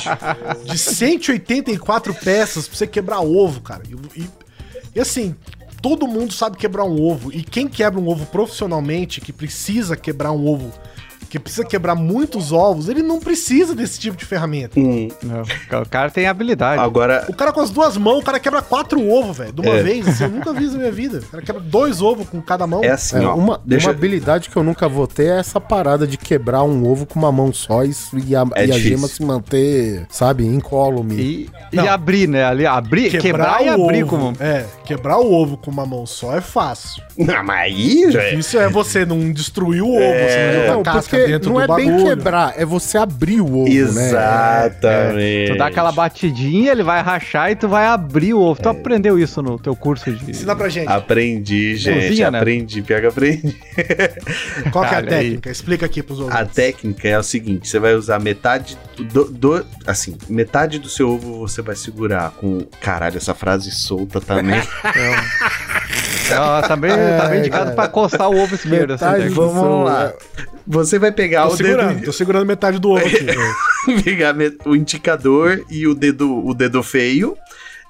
de 184 peças pra você quebrar ovo, cara. E, e- e assim, todo mundo sabe quebrar um ovo. E quem quebra um ovo profissionalmente, que precisa quebrar um ovo, que precisa quebrar muitos ovos, ele não precisa desse tipo de ferramenta. Hum, Não, o cara tem habilidade. agora, O cara com as duas mãos, o cara quebra quatro ovos, velho, de uma É. vez. Assim, eu nunca vi isso na minha vida. O cara quebra dois ovos com cada mão. é assim, É, ó. uma, deixa, uma habilidade que eu nunca vou ter é essa parada de quebrar um ovo com uma mão só e, e a, É e a gema se manter, sabe, incólume. E, e abrir, né? Ali, abrir, quebrar, e o abrir ovo, como. É, quebrar o ovo com uma mão só é fácil. Não, mas aí, já é. Difícil é você não destruir o ovo, É. você não Não, jogar casca porque dentro não do é bem quebrar, é você abrir o ovo, né? Exatamente. Tu dá aquela batidinha, ele vai rachar e tu vai abrir o ovo. Tu aprendeu isso no teu curso de. Ensina pra gente. Aprendi, gente. Cozinha, né? aprendi, pior que aprendi. Qual que é a aí. técnica? Explica aqui pros ouvintes. A técnica é o seguinte: você vai usar metade do, do- Assim, metade do seu ovo você vai segurar com. Caralho, essa frase solta também. Ela tá bem, tá bem indicado pra coçar o ovo esquerdo. Assim, Metade né? do- Vamos lá. Você vai pegar Tô o segurando, dedo. tô segurando metade do ovo aqui. pegar me- o indicador e o dedo, o dedo feio,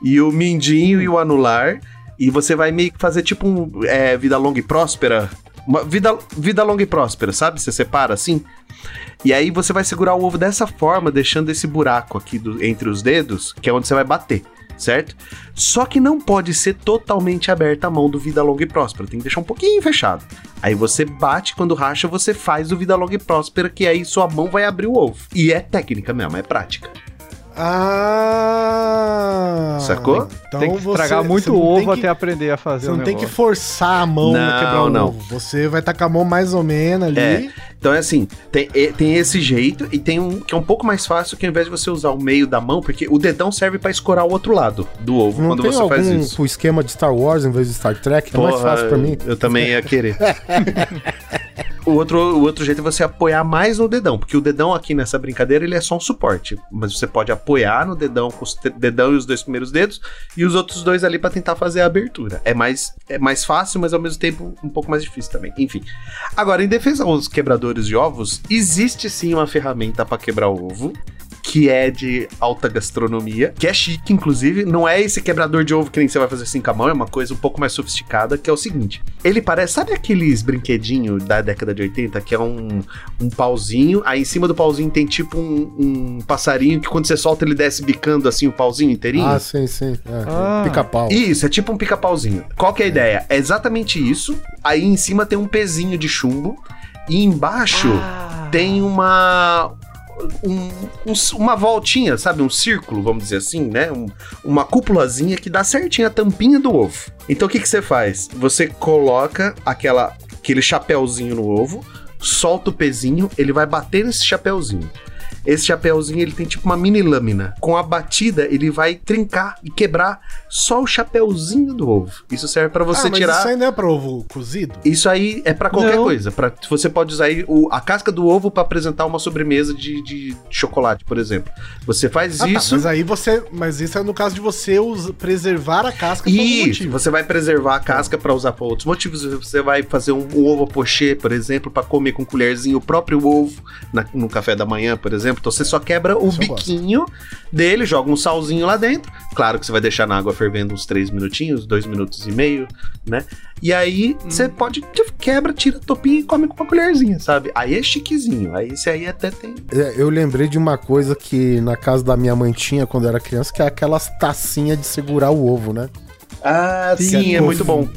e o mindinho e o anular. E você vai meio que fazer tipo um é, vida longa e próspera. Uma vida, vida longa e próspera, sabe? Você separa assim. E aí você vai segurar o ovo dessa forma, deixando esse buraco aqui do- entre os dedos, que é onde você vai bater, certo? Só que não pode ser totalmente aberta a mão do vida longa e próspera, tem que deixar um pouquinho fechado. Aí você bate, quando racha, você faz o vida longa e próspera, que aí sua mão vai abrir o ovo. E é técnica mesmo, é prática. Ah! Sacou? Então tem que estragar você- muito você não ovo que- até aprender a fazer Você o não tem que forçar a mão Não, a quebrar o não. ovo. Você vai estar com a mão mais ou menos ali. É. Então é assim, tem, e- tem esse jeito e tem um que é um pouco mais fácil que ao invés de você usar o meio da mão, porque o dedão serve pra escorar o outro lado do ovo Não quando você algum faz isso. o esquema de Star Wars em vez de Star Trek? É mais fácil pra mim. Eu também ia querer. o, outro, o outro jeito é você apoiar mais no dedão, porque o dedão aqui nessa brincadeira ele é só um suporte. Mas você pode apoiar no dedão com te- dedão e os dois primeiros dedos e os outros dois ali pra tentar fazer a abertura. É mais, é mais fácil, mas ao mesmo tempo um pouco mais difícil também. Enfim. Agora, em defesa aos quebradores de ovos, existe sim uma ferramenta pra quebrar o ovo. Que é de alta gastronomia, que é chique, inclusive. Não é esse quebrador de ovo que nem você vai fazer assim com a mão, é uma coisa um pouco mais sofisticada, que é o seguinte: ele parece, sabe aqueles brinquedinhos da década de 80, que é um, um pauzinho, aí em cima do pauzinho tem tipo um, um passarinho que quando você solta ele desce bicando assim o pauzinho inteirinho? Ah, sim, sim. É, Ah. Pica-pau. Isso, é tipo um pica-pauzinho. Qual que é a ideia? É exatamente isso. Aí em cima tem um pezinho de chumbo. E embaixo tem uma. Um- um- uma voltinha, sabe? Um círculo, vamos dizer assim, né? Um- uma cúpulazinha que dá certinho a tampinha do ovo. Então o que, que você faz? Você coloca aquela, aquele chapéuzinho no ovo, solta o pezinho, ele vai bater nesse chapéuzinho. Esse chapéuzinho ele tem tipo uma mini lâmina. Com a batida, ele vai trincar e quebrar só o chapéuzinho do ovo. Isso serve pra você ah, mas tirar. isso aí não é pra ovo cozido? Isso aí é pra qualquer Não. coisa. Pra, você pode usar aí o- a casca do ovo pra apresentar uma sobremesa de, de chocolate, por exemplo. Você faz Ah, tá, isso. mas aí você. Mas isso é no caso de você usa- preservar a casca Isso, motivo. você vai preservar a casca pra usar pra outros motivos. Você vai fazer um, um ovo pochê, por exemplo, pra comer com colherzinho o próprio ovo na- no café da manhã, por exemplo. Então você só quebra o Isso biquinho dele, joga um salzinho lá dentro. Claro que você vai deixar na água fervendo uns 3 minutinhos, 2 minutos e meio, né? E aí Hum. você pode quebra, tira a topinha e come com uma colherzinha, sabe? Aí é chiquezinho. Aí esse aí até tem. É, Eu lembrei de uma coisa que na casa da minha mãe tinha quando eu era criança, que é aquelas tacinhas de segurar o ovo, né? Ah, Sim, sim, é ovo. muito bom.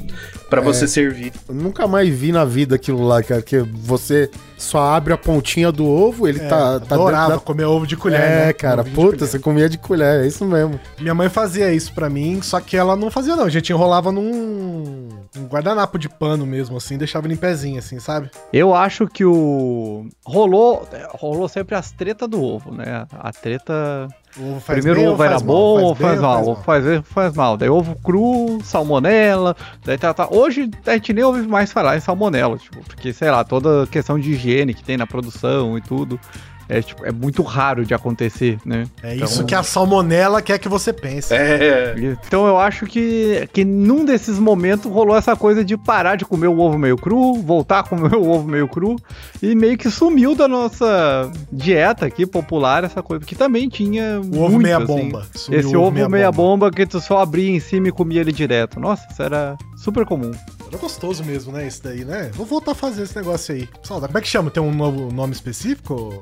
Pra você servir. Nunca mais vi na vida aquilo lá, cara, que você só abre a pontinha do ovo, ele É, tá, tá adorava comer ovo de colher, É, né? cara, puta, você comia de colher, é isso mesmo. Minha mãe fazia isso pra mim, só que ela não fazia, não. A gente enrolava num, um guardanapo de pano mesmo, assim, deixava ele em pezinho, assim, sabe? Eu acho que o. Rolou. Rolou sempre as tretas do ovo, né? A treta. Ovo Primeiro bem ovo era bom ou bem faz mal? Ou faz bem faz mal. Daí ovo cru, salmonela. Daí tá, tá. Hoje a gente nem ouve mais falar em salmonela, tipo, porque, sei lá, toda a questão de higiene que tem na produção e tudo. É, tipo, é muito raro de acontecer, né? É Então- isso que a salmonela quer que você pense. É. Então eu acho que, que num desses momentos rolou essa coisa de parar de comer o ovo meio cru, voltar a comer o ovo meio cru, e meio que sumiu da nossa dieta aqui popular essa coisa, que também tinha O ovo muito, meia assim. bomba. Sumiu Esse ovo meia, bomba. que tu só abria em cima e comia ele direto. Nossa, isso era super comum. Era gostoso mesmo, né? Isso daí, né? Vou voltar a fazer esse negócio aí. Saudade. Como é que chama? Tem um novo nome específico,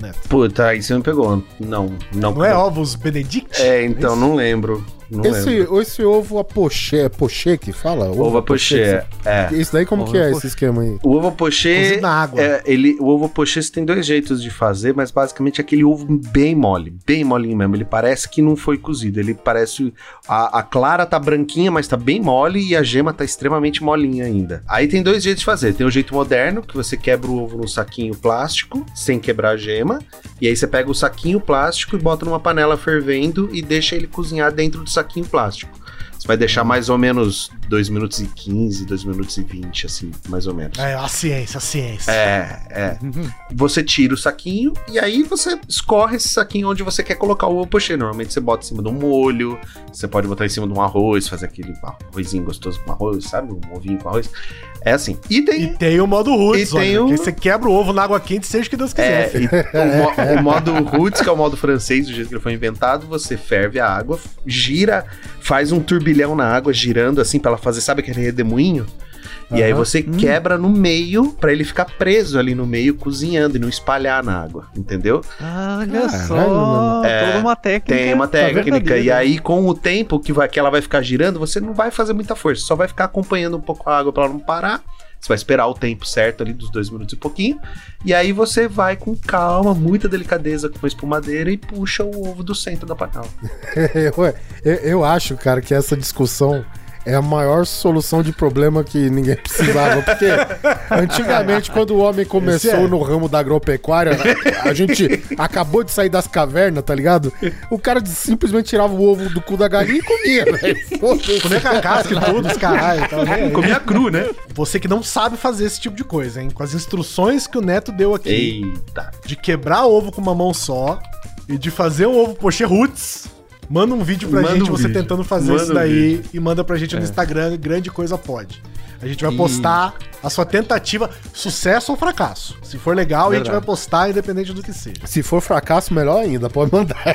Neto? Puta, aí você me pegou. Não, não. Não é ovos Benedict? É, então, isso? não lembro. Não Esse, lembro. esse ovo a pochê, é pochê que fala? Ovo a pochê, é. Esse daí como Ovo que é a esse esquema aí? O ovo pochê, Cozido na água. é, ele, o ovo pochê você tem dois jeitos de fazer, mas basicamente é aquele ovo bem mole, bem molinho mesmo. Ele parece que não foi cozido, ele parece a, a clara tá branquinha, mas tá bem mole e a gema tá extremamente molinha ainda. Aí tem dois jeitos de fazer. Tem o jeito moderno, que você quebra o ovo num saquinho plástico, sem quebrar a gema, e aí você pega o saquinho plástico e bota numa panela fervendo e deixa ele cozinhar dentro do saquinho plástico. Você vai deixar mais ou menos 2 minutos e 15, 2 minutos e 20, assim, mais ou menos. É, a ciência, a ciência. É, é. Você tira o saquinho e aí você escorre esse saquinho onde você quer colocar o ovo pochê. Normalmente você bota em cima de um molho, você pode botar em cima de um arroz, fazer aquele arrozinho gostoso com arroz, sabe? Um ovinho com arroz. É assim. E tem. E tem o modo roots, E olha, o- que você quebra o ovo na água quente, seja o que Deus quiser. É, o, mo- o modo roots, que é o modo francês, do jeito que ele foi inventado, você ferve a água, gira, faz um turbilhão na água, girando assim, pra ela fazer, sabe aquele redemoinho? E aí você quebra no meio pra ele ficar preso ali no meio, cozinhando e não espalhar na água, entendeu? Olha Caralho, só. É, toda uma técnica. Tem uma técnica, e aí com o tempo que, vai, que ela vai ficar girando, você não vai fazer muita força, só vai ficar acompanhando um pouco a água pra ela não parar. Você vai esperar o tempo certo ali dos dois minutos e pouquinho. E aí você vai com calma, muita delicadeza com a espumadeira e puxa o ovo do centro da panela. eu, eu, eu acho, cara, que essa discussão é a maior solução de problema que ninguém precisava. Porque antigamente, quando o homem começou é. no ramo da agropecuária, a gente acabou de sair das cavernas, tá ligado? O cara simplesmente tirava o ovo do cu da galinha e comia, velho. Comer com a casca e tudo, os caralho. Né? Comia cru, né? Você que não sabe fazer esse tipo de coisa, hein? Com as instruções que o Neto deu aqui, Eita. de quebrar ovo com uma mão só e de fazer um ovo pochê roots, manda um vídeo pra Manda gente, um você vídeo. tentando fazer Manda isso um daí e manda pra gente no Instagram, grande coisa pode. A gente vai E- postar a sua tentativa, sucesso ou fracasso. Se for legal, a gente Verdade. vai postar independente do que seja. Se for fracasso, melhor ainda, pode mandar.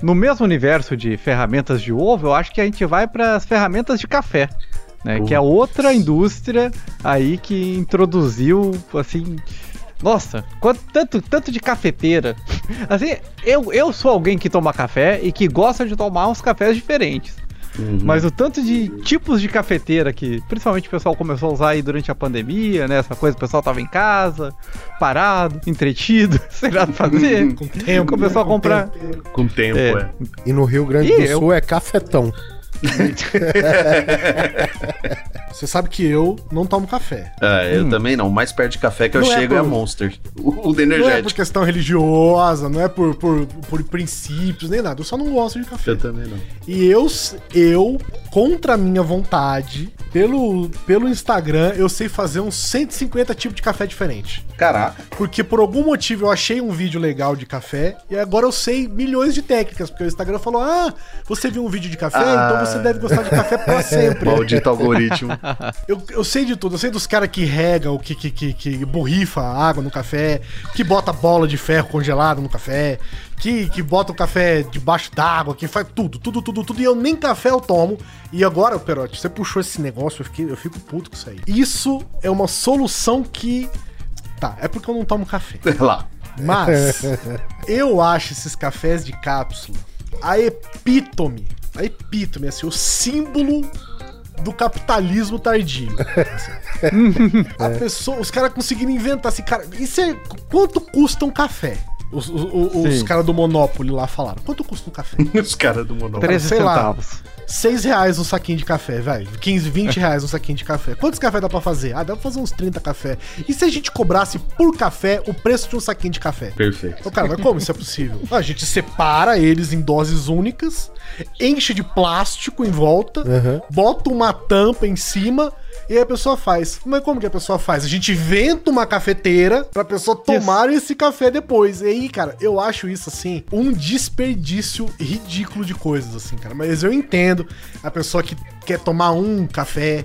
No mesmo universo de ferramentas de ovo, eu acho que a gente vai para as ferramentas de café, né? Que é outra indústria aí que introduziu, assim. Nossa, quanto, tanto, tanto de cafeteira. Assim, eu, eu sou alguém que toma café e que gosta de tomar uns cafés diferentes. Mas o tanto de tipos de cafeteira que, principalmente o pessoal começou a usar aí durante a pandemia, né? Essa coisa, o pessoal tava em casa, parado, entretido, sem nada fazer. Com tempo. Começou a com comprar. tempo. Com tempo, É. é. E no Rio Grande Ih, do eu- Sul é cafetão. Você sabe que eu não tomo café. É, eu também não. O mais perto de café que eu Não é chego é, por- Monster. O, o do Não é por energético. questão religiosa, não é por, por, por princípios, nem nada. Eu só não gosto de café. Eu também não. E eu, eu, contra a minha vontade, pelo, pelo Instagram, eu sei fazer uns 150 tipos de café diferente. Caraca. Porque por algum motivo eu achei um vídeo legal de café e agora eu sei milhões de técnicas. Porque o Instagram falou: Ah, você viu um vídeo de café, Ah. então você deve gostar de café pra sempre. Maldito algoritmo. Eu, eu sei de tudo, eu sei dos caras que regam, que, que, que, que borrifa água no café, que bota bola de ferro congelada no café, que, que bota o café debaixo d'água, que faz tudo, tudo, tudo, tudo. E eu nem café eu tomo. E agora, Perotti, você puxou esse negócio, eu, fiquei, eu fico puto com isso aí. Isso é uma solução que. Tá, é porque eu não tomo café. Lá. Mas eu acho esses cafés de cápsula a epítome, a epítome, assim, o símbolo do capitalismo tardio. assim. A pessoa, os caras conseguiram inventar assim, cara, isso é, quanto custa um café? Os, os, os caras do Monopoly lá falaram. Quanto custa um café? Os caras do Monopoly. 13 sei lá. Centavos. 6 reais um saquinho de café, velho. 15, 20 reais um saquinho de café. Quantos café dá pra fazer? Ah, dá pra fazer uns 30 café. E se a gente cobrasse por café o preço de um saquinho de café? Perfeito. Então, cara, mas como isso é possível? A gente separa eles em doses únicas, enche de plástico em volta, Uhum. bota uma tampa em cima e aí a pessoa faz. Mas como que a pessoa faz? A gente inventa uma cafeteira pra pessoa tomar esse café depois. E aí, cara, eu acho isso, assim, um desperdício ridículo de coisas, assim, cara. Mas eu entendo a pessoa que quer tomar um café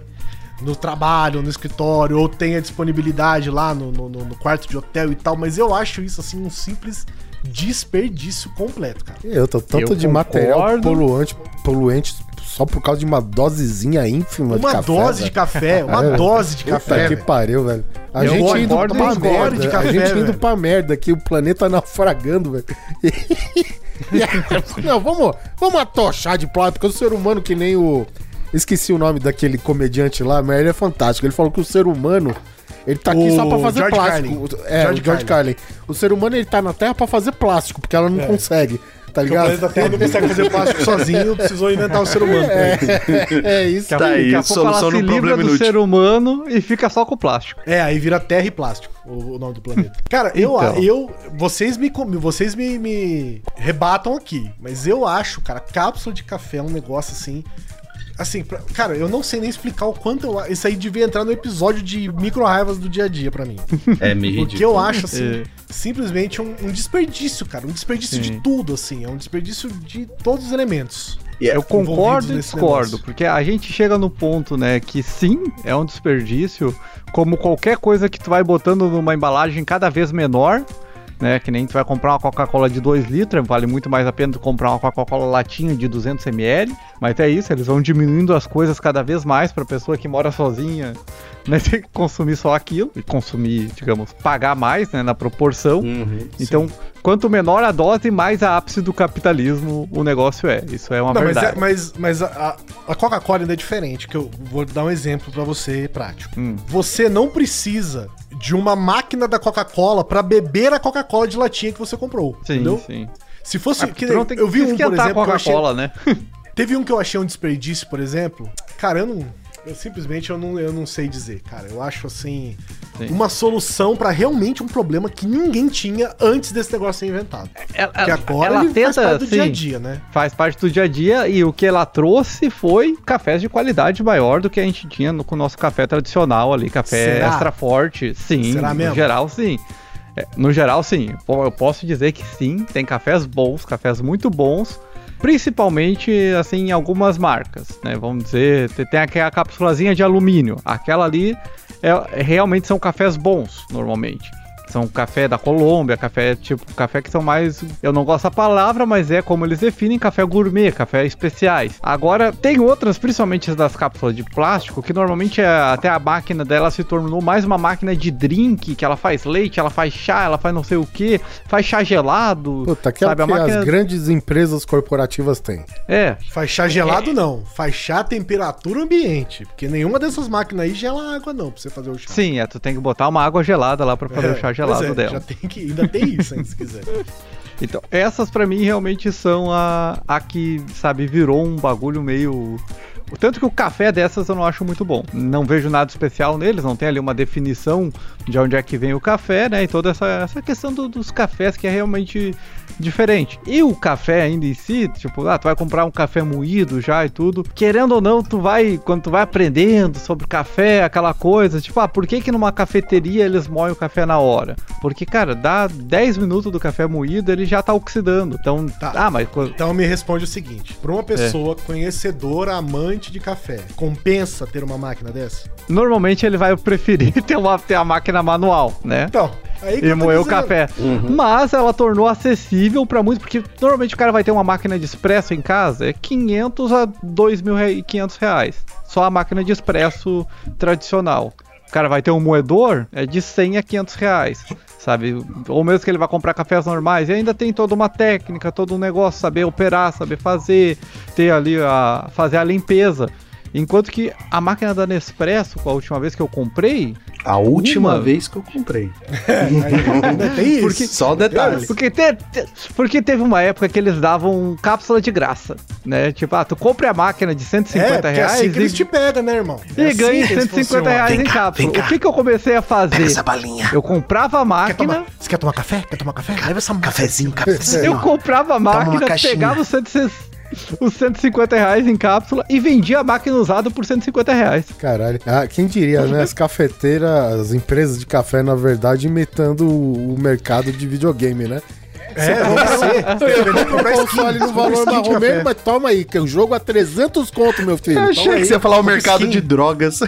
no trabalho, no escritório, ou tem a disponibilidade lá no, no- no- quarto de hotel e tal, mas eu acho isso assim um simples desperdício completo, cara. Eu tô tanto Eu de material concordo. poluante, poluente só por causa de uma dosezinha ínfima de Uma café. dose velho. de café, uma É. dose de Puta café. que velho. pariu, velho. A Eu gente indo pra merda. de café, a gente indo velho. pra merda aqui, o planeta naufragando, velho. Não, vamos, vamos atochar de plástico, porque o ser humano que nem o... Esqueci o nome daquele comediante lá, mas ele é fantástico. Ele falou que o ser humano... Ele tá aqui O só pra fazer George plástico. Carlin. É, George George Carlin. O ser humano, ele tá na Terra pra fazer plástico, porque ela não É. consegue. Tá Porque o ligado? planeta Terra não consegue fazer plástico sozinho, precisou inventar o ser humano. pra ele. É isso. Tá aí, daqui a pouco solução ela se no livra problema do inútil. ser humano e fica só com o plástico. É, aí vira terra e plástico, o, o nome do planeta. Cara, eu, Então. eu vocês me com- vocês me, me rebatam aqui, mas eu acho, cara, cápsula de café é um negócio assim, assim, pra- cara, eu não sei nem explicar o quanto eu, isso aí devia entrar no episódio de micro raivas do dia a dia pra mim. É meio Porque ridículo. eu acho assim, É. simplesmente um, um desperdício, cara, um desperdício de Sim. tudo assim, é um desperdício de todos os elementos. E é- Eu concordo e discordo, negócio. porque a gente chega no ponto, né, que sim, é um desperdício, como qualquer coisa que tu vai botando numa embalagem cada vez menor, né, que nem tu vai comprar uma Coca-Cola de 2 litros, vale muito mais a pena tu comprar uma Coca-Cola latinha de 200 ml, mas é isso, eles vão diminuindo as coisas cada vez mais pra pessoa que mora sozinha, né, ter que consumir só aquilo, e consumir, digamos, pagar mais, né, na proporção, Uhum. então, quanto menor a dose, mais a ápice do capitalismo o negócio é. Isso é uma Não, mas, verdade. é- mas, mas a, a- Coca-Cola ainda é diferente, que eu vou dar um exemplo pra você prático. Hum. Você não precisa de uma máquina da Coca-Cola pra beber a Coca-Cola de latinha que você comprou, Sim, entendeu? sim. Se fosse, Ah, que não tem eu vi um, por esquentar exemplo, que eu achei, Coca-Cola, né? teve um que eu achei um desperdício, por exemplo. Cara, eu não, eu simplesmente eu não, eu não sei dizer, cara. Eu acho assim Sim. uma solução pra realmente um problema que ninguém tinha antes desse negócio ser inventado. Ela, Porque agora ela ele faz tenta, parte do dia a dia, né? faz parte do dia a dia e o que ela trouxe foi cafés de qualidade maior do que a gente tinha no, com o nosso café tradicional ali, café Será? extra forte. Sim, Será no mesmo? geral sim. É, no geral sim. Eu posso dizer que sim, tem cafés bons, cafés muito bons. Principalmente, assim, em algumas marcas, né? Vamos dizer, tem- aquela cápsulazinha de alumínio. Aquela ali, é, realmente são cafés bons, normalmente. São café da Colômbia, café tipo, café que são mais. Eu não gosto da palavra, mas é como eles definem café gourmet, café especiais. Agora, tem outras, principalmente as das cápsulas de plástico, que normalmente é- até a máquina dela se tornou mais uma máquina de drink, que ela faz leite, ela faz chá, ela faz não sei o que, faz chá gelado. Puta, aquela sabe? A que máquina. as grandes empresas corporativas têm. É, Faz chá gelado, não. Faz chá temperatura ambiente. Porque nenhuma dessas máquinas aí gela água, não, pra você fazer o chá. sim, é, tu tem que botar uma água gelada lá pra fazer É, o chá pois gelado é, dela. Já tem que, ainda tem isso, hein, se quiser. Então, essas pra mim realmente são a, a que, sabe, virou um bagulho meio. Tanto que o café dessas eu não acho muito bom. Não vejo nada especial neles, não tem ali uma definição de onde é que vem o café, né? E toda essa, essa questão do- dos cafés que é realmente diferente. E o café ainda em si, tipo, ah, tu vai comprar um café moído já e tudo. Querendo ou não, tu vai, quando tu vai aprendendo sobre café, aquela coisa, tipo, ah, por que que numa cafeteria eles moem o café na hora? Porque, cara, dá 10 minutos do café moído, ele já tá oxidando. Então, Tá. ah, mas Então me responde o seguinte: pra uma pessoa conhecedora, amante de café, compensa ter uma máquina dessa? normalmente ele vai preferir ter uma, ter a máquina manual, né? Então, aí que E moer o café. Mas ela tornou acessível pra muitos, porque normalmente o cara vai ter uma máquina de expresso em casa, é 500 a 2.500 reais. Só a máquina de expresso tradicional. Cara vai ter um moedor, é de 100 a 500 reais. Sabe? Ou mesmo que ele vai comprar cafés normais, e ainda tem toda uma técnica, todo um negócio, saber operar, saber fazer, ter ali a. fazer a limpeza. Enquanto que a máquina da Nespresso, com a última vez que eu comprei, A última Uma? vez que eu comprei. Ainda tem isso. Porque- Só detalhe. Porque, te- te- porque teve uma época que eles davam cápsula de graça, né? Tipo, ah, tu compra a máquina de 150 é, porque é reais assim que eles e, te pegam, né, irmão? e É assim ganha que eles 150 funcionam. reais Vem em cá, cápsula. O que, que eu comecei a fazer? Essa balinha. Eu comprava a Quer máquina, tomar, você quer tomar café? Quer tomar café? Leva essa Cafezinho, cafezinho. eu comprava a máquina, pegava os, 160 os 150 reais em cápsula e vendia a máquina usada por 150 reais. Caralho. Ah, quem diria, né? As cafeteiras, as empresas de café, na verdade, imitando o mercado de videogame, né? É, vamos ser. Você vai comprar console no valor marrom mesmo, mas toma aí, que o jogo a 300 conto, meu filho. Eu Toma achei aí. que você ia falar o mercado skin. de drogas.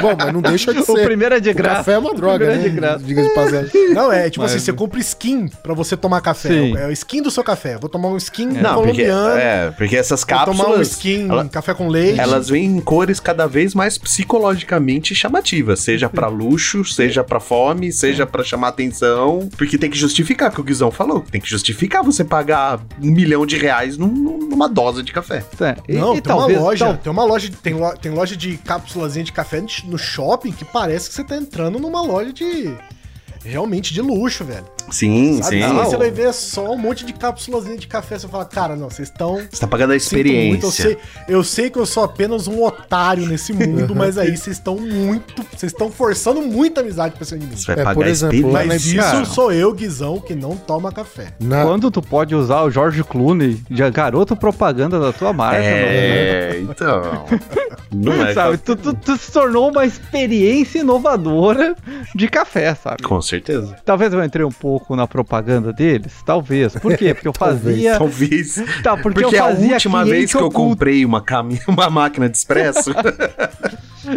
Bom, mas não deixa de ser. O primeiro é de O graça. café é uma droga, primeiro né? é de graça. Diga de passagem. Não, é tipo Mas- assim, você compra skin pra você tomar café. Sim. É o skin do seu café. Eu Vou tomar um skin Não, porque, colombiano. é, porque essas Vou tomar um cápsulas. skin ela- café com leite. Elas vêm em cores cada vez mais psicologicamente chamativas, seja pra luxo, seja pra fome, seja pra chamar atenção, porque tem que justificar, que o Guizão falou, tem que justificar você pagar um milhão de reais num- numa dose de café. É, e- Não, e tem talvez- uma loja, tal- tem uma loja, de, tem, lo- tem loja de cápsulazinha de café no shopping que parece que você tá entrando numa loja de realmente de luxo, velho. Sim, Sabe? sim. Aí Não. você vai ver só um monte de cápsulazinha de café, você fala, cara, não, vocês estão Você tá pagando a Sinto muito, eu, experiência. sei, eu sei que eu sou apenas um otário nesse mundo, mas aí vocês estão muito. Vocês estão forçando muita amizade pra cima de mim. Você vai É, pagar por a exemplo, experiência. Mas na- isso Cara. sou eu, Guizão, que não toma café. Na- Quando tu pode usar o George Clooney de garoto propaganda da tua marca, É, então. Não é. sabe? Tu, tu- tu se tornou uma experiência inovadora de café, sabe? Com certeza. Talvez eu entrei um pouco na propaganda deles, talvez. Por quê? Porque eu Talvez. fazia. Talvez. Tá, porque, Porque eu a fazia última cliente vez que eu oculto. comprei uma, cami... uma máquina de expresso.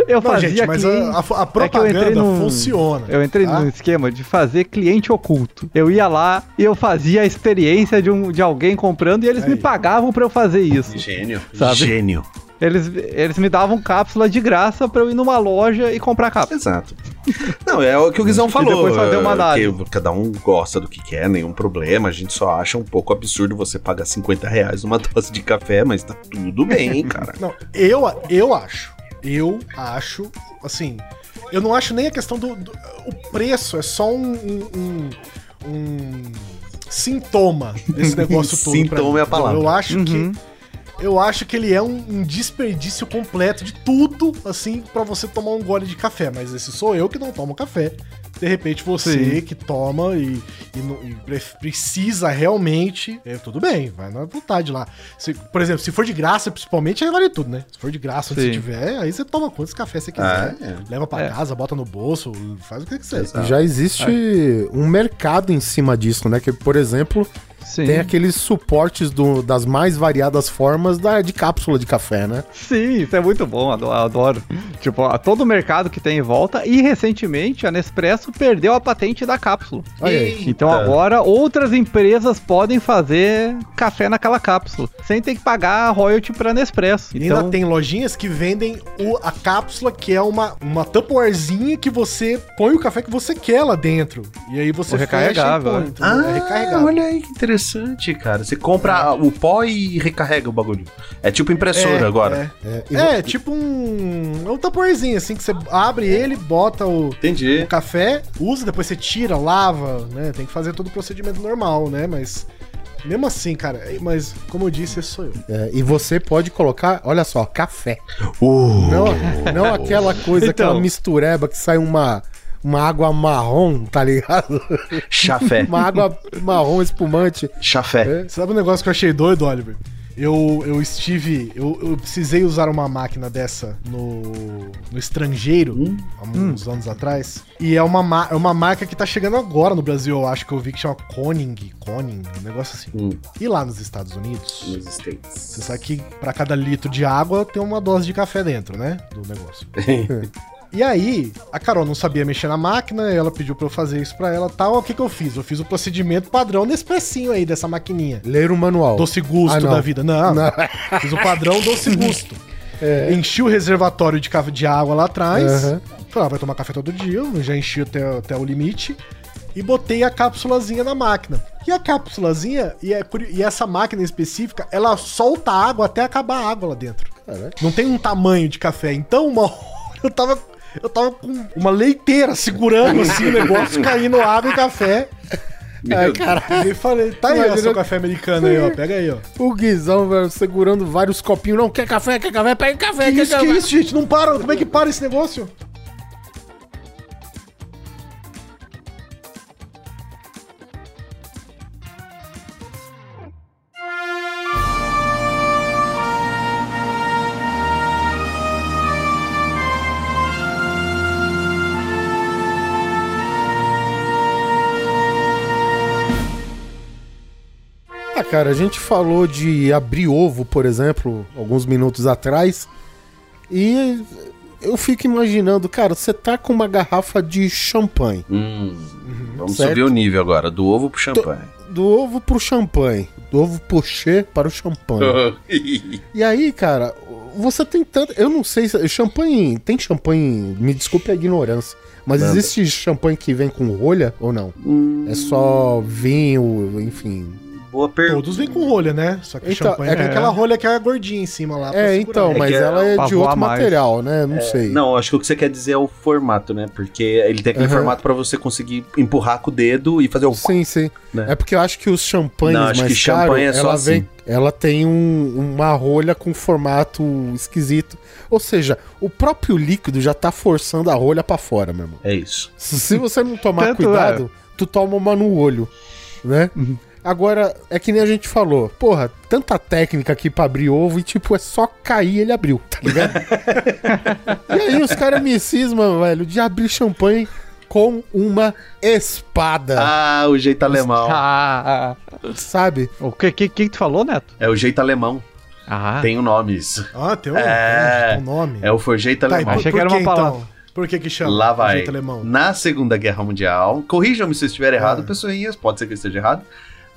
Eu Não, fazia gente, mas cliente- a, a- a É que eu propaganda entrei num- funciona. Eu entrei tá? num esquema de fazer cliente oculto. Eu ia lá e eu fazia a experiência de, um, de alguém comprando e eles Aí. me pagavam pra eu fazer isso. Gênio. Sabe? Gênio. Eles, eles me davam cápsula de graça pra eu ir numa loja e comprar cápsula. Exato. Não, é o que o Guizão falou. depois fazer uma é, análise. que cada um gosta do que quer, nenhum problema. A gente só acha um pouco absurdo você pagar 50 reais numa dose de café, mas tá tudo bem, cara. Não, eu, eu acho. Eu acho, assim. Eu não acho nem a questão do. do- o preço é só um. um- um- um sintoma desse negócio todo. pra Sintoma mim, é a palavra. Eu acho Uhum. que. Eu acho que ele é um, um desperdício completo de tudo, assim, pra você tomar um gole de café. Mas esse sou eu que não tomo café. De repente você Sim. que toma e, e e pre- precisa realmente. é, tudo bem, vai na vontade lá. Se- por exemplo, se for de graça, principalmente, aí vale tudo, né? Se for de graça, onde Sim. você tiver, aí você toma quantos cafés você quiser. Ah, é. Leva pra É. casa, bota no bolso, faz o que quiser. Já existe um mercado em cima disso, né? Que, por exemplo, Sim. tem aqueles suportes do- das mais variadas formas da, de cápsula de café, né? Sim, isso é muito bom, ado- adoro. Tipo, todo o mercado que tem em volta e recentemente a Nespresso perdeu a patente da cápsula. Olha aí. Então Eita. agora outras empresas podem fazer café naquela cápsula, sem ter que pagar royalty pra Nespresso. E Então, ainda tem lojinhas que vendem o- a cápsula, que é uma, uma Tupperwarezinha que você põe o café que você quer lá dentro. E aí você O recarregável, fecha e põe, né? entendeu? é Ah, recarregável. olha aí que interessante. Interessante, cara. Você compra o pó e recarrega o bagulho. É tipo impressora É, agora. É, É, É, tipo um. É um taporzinho, assim, que você abre ele, bota o, Entendi. o café, usa, depois você tira, lava, né? Tem que fazer todo o procedimento normal, né? Mas. Mesmo assim, cara, é- mas como eu disse, esse sou eu. É, e você pode colocar, olha só, café. Uh, Não, não aquela coisa, Então. aquela mistureba que sai uma, uma água marrom, tá ligado? chafé. Uma água marrom espumante. Chafé. Sabe um negócio que eu achei doido, Oliver? Eu, eu estive. Eu, eu precisei usar uma máquina dessa no, no estrangeiro, há uns anos atrás. E é uma, ma- é uma marca que tá chegando agora no Brasil, eu acho que eu vi que chama Koning. Koning, um negócio assim. Hum. E lá nos Estados Unidos, Nos States. você sabe que pra cada litro de água tem uma dose de café dentro, né? Do negócio. E aí, a Carol não sabia mexer na máquina, ela pediu pra eu fazer isso pra ela e tal. O que que eu fiz? Eu fiz o procedimento padrão nesse precinho aí dessa maquininha. Ler o manual. Doce gusto Ah, da vida. Não, Não. fiz o padrão doce gusto. É. Enchi o reservatório de, de água lá atrás. Aham. Falei, ah, vai tomar café todo dia, já enchi até, até o limite. E botei a cápsulazinha na máquina. E a cápsulazinha, e, é e essa máquina específica, ela solta água até acabar a água lá dentro. Caralho. Não tem um tamanho de café. Então, uma hora eu tava. Eu tava com uma leiteira segurando assim o negócio, caindo água e café. Ai, caralho. E falei, tá aí, ó, seu café americano aí, ó. Pega aí, ó. O Guizão, velho, segurando vários copinhos. Não, quer café, quer café, pega café, Que quer isso, que café. isso, gente? Não para. Como é que para esse negócio? Cara, a gente falou de abrir ovo, por exemplo, alguns minutos atrás. E eu fico imaginando, cara, você tá com uma garrafa de champanhe. Hum, vamos Certo. subir o nível agora, do ovo pro champanhe. Do ovo pro champanhe. Do ovo pochê para o champanhe. E aí, cara, você tem tanto. Eu não sei se. Champanhe. Tem champanhe. Me desculpe a ignorância. Mas Manda. existe champanhe que vem com rolha ou não? Hum, É só vinho, enfim. Boa pergunta. Todos vêm com rolha, né? Só que Então, champanhe é- tem aquela rolha que é gordinha em cima lá. É, então, É mas é ela é de outro mais. material, né? Não sei. Não, acho que o que você quer dizer é o formato, né? Porque ele tem aquele Aham. formato pra você conseguir empurrar com o dedo e fazer o. Sim, sim. Né? É porque eu acho que os champanhes Não, acho mais que champanhe caros, é só ela assim. vem, ela tem um- uma rolha com formato esquisito. Ou seja, o próprio líquido já tá forçando a rolha pra fora, meu irmão. É isso. Se você não tomar Tanto cuidado, tu toma uma no olho, né? Agora, é que nem a gente falou, porra, tanta técnica aqui pra abrir ovo e, tipo, é só cair e ele abriu, tá ligado? e aí os caras me cismam, velho, de abrir champanhe com uma espada, Ah, o jeito alemão. Ah, sabe? o que, que, que tu falou, Neto? É o jeito alemão. Ah, Tem o nome isso. Ah, tem um, É. tem um nome. É o for jeito Tá, alemão. por, Achei que era que, uma palavra. então? Por que que chama? Lá vai. jeito alemão? Na Segunda Guerra Mundial, corrijam-me se eu estiver errado, Ah. pessoinhas, pode ser que eu esteja errado,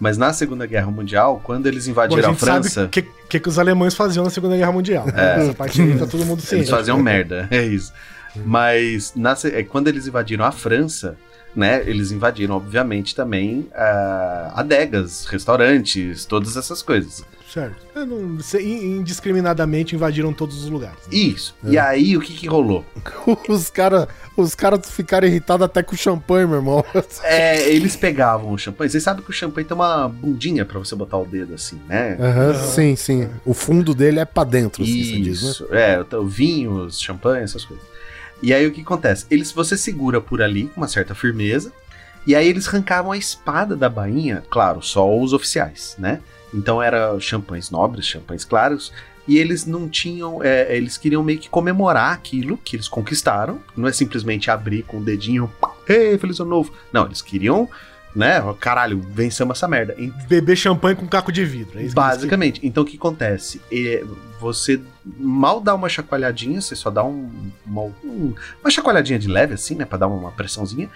mas na Segunda Guerra Mundial, quando eles Bom, a invadiram a, França, o que, que, que os alemães faziam na Segunda Guerra Mundial. Essa parte aí tá todo mundo ciente. eles faziam merda, é isso. Mas na é, quando eles invadiram a França, né, eles invadiram, obviamente, também ah, adegas, restaurantes, todas essas coisas. Certo. É, não- indiscriminadamente invadiram todos os lugares. né? Isso. E aí, o que que rolou? Os caras os cara ficaram irritados até com o champanhe, meu irmão. É, eles pegavam o champanhe. Vocês sabem que o champanhe tem uma bundinha pra você botar o dedo assim, né? Aham, sim, sim. O fundo dele é pra dentro, assim, você diz, né? Isso, é, então, vinhos, champanhe, essas coisas. E aí o que acontece? Eles, você segura por ali com uma certa firmeza, e aí eles arrancavam a espada da bainha, claro, só os oficiais, né? Então era champanhes nobres, champanhes claros, e eles não tinham, é, eles queriam meio que comemorar aquilo que eles conquistaram, não é simplesmente abrir com o dedinho, ei, feliz ano novo. Não, eles queriam, né, caralho, vencemos essa merda. Beber champanhe com caco de vidro. É isso que Basicamente. Então o que acontece? É, você mal dá uma chacoalhadinha, você só dá um- uma, um- uma chacoalhadinha de leve, assim, né? Pra dar uma pressãozinha.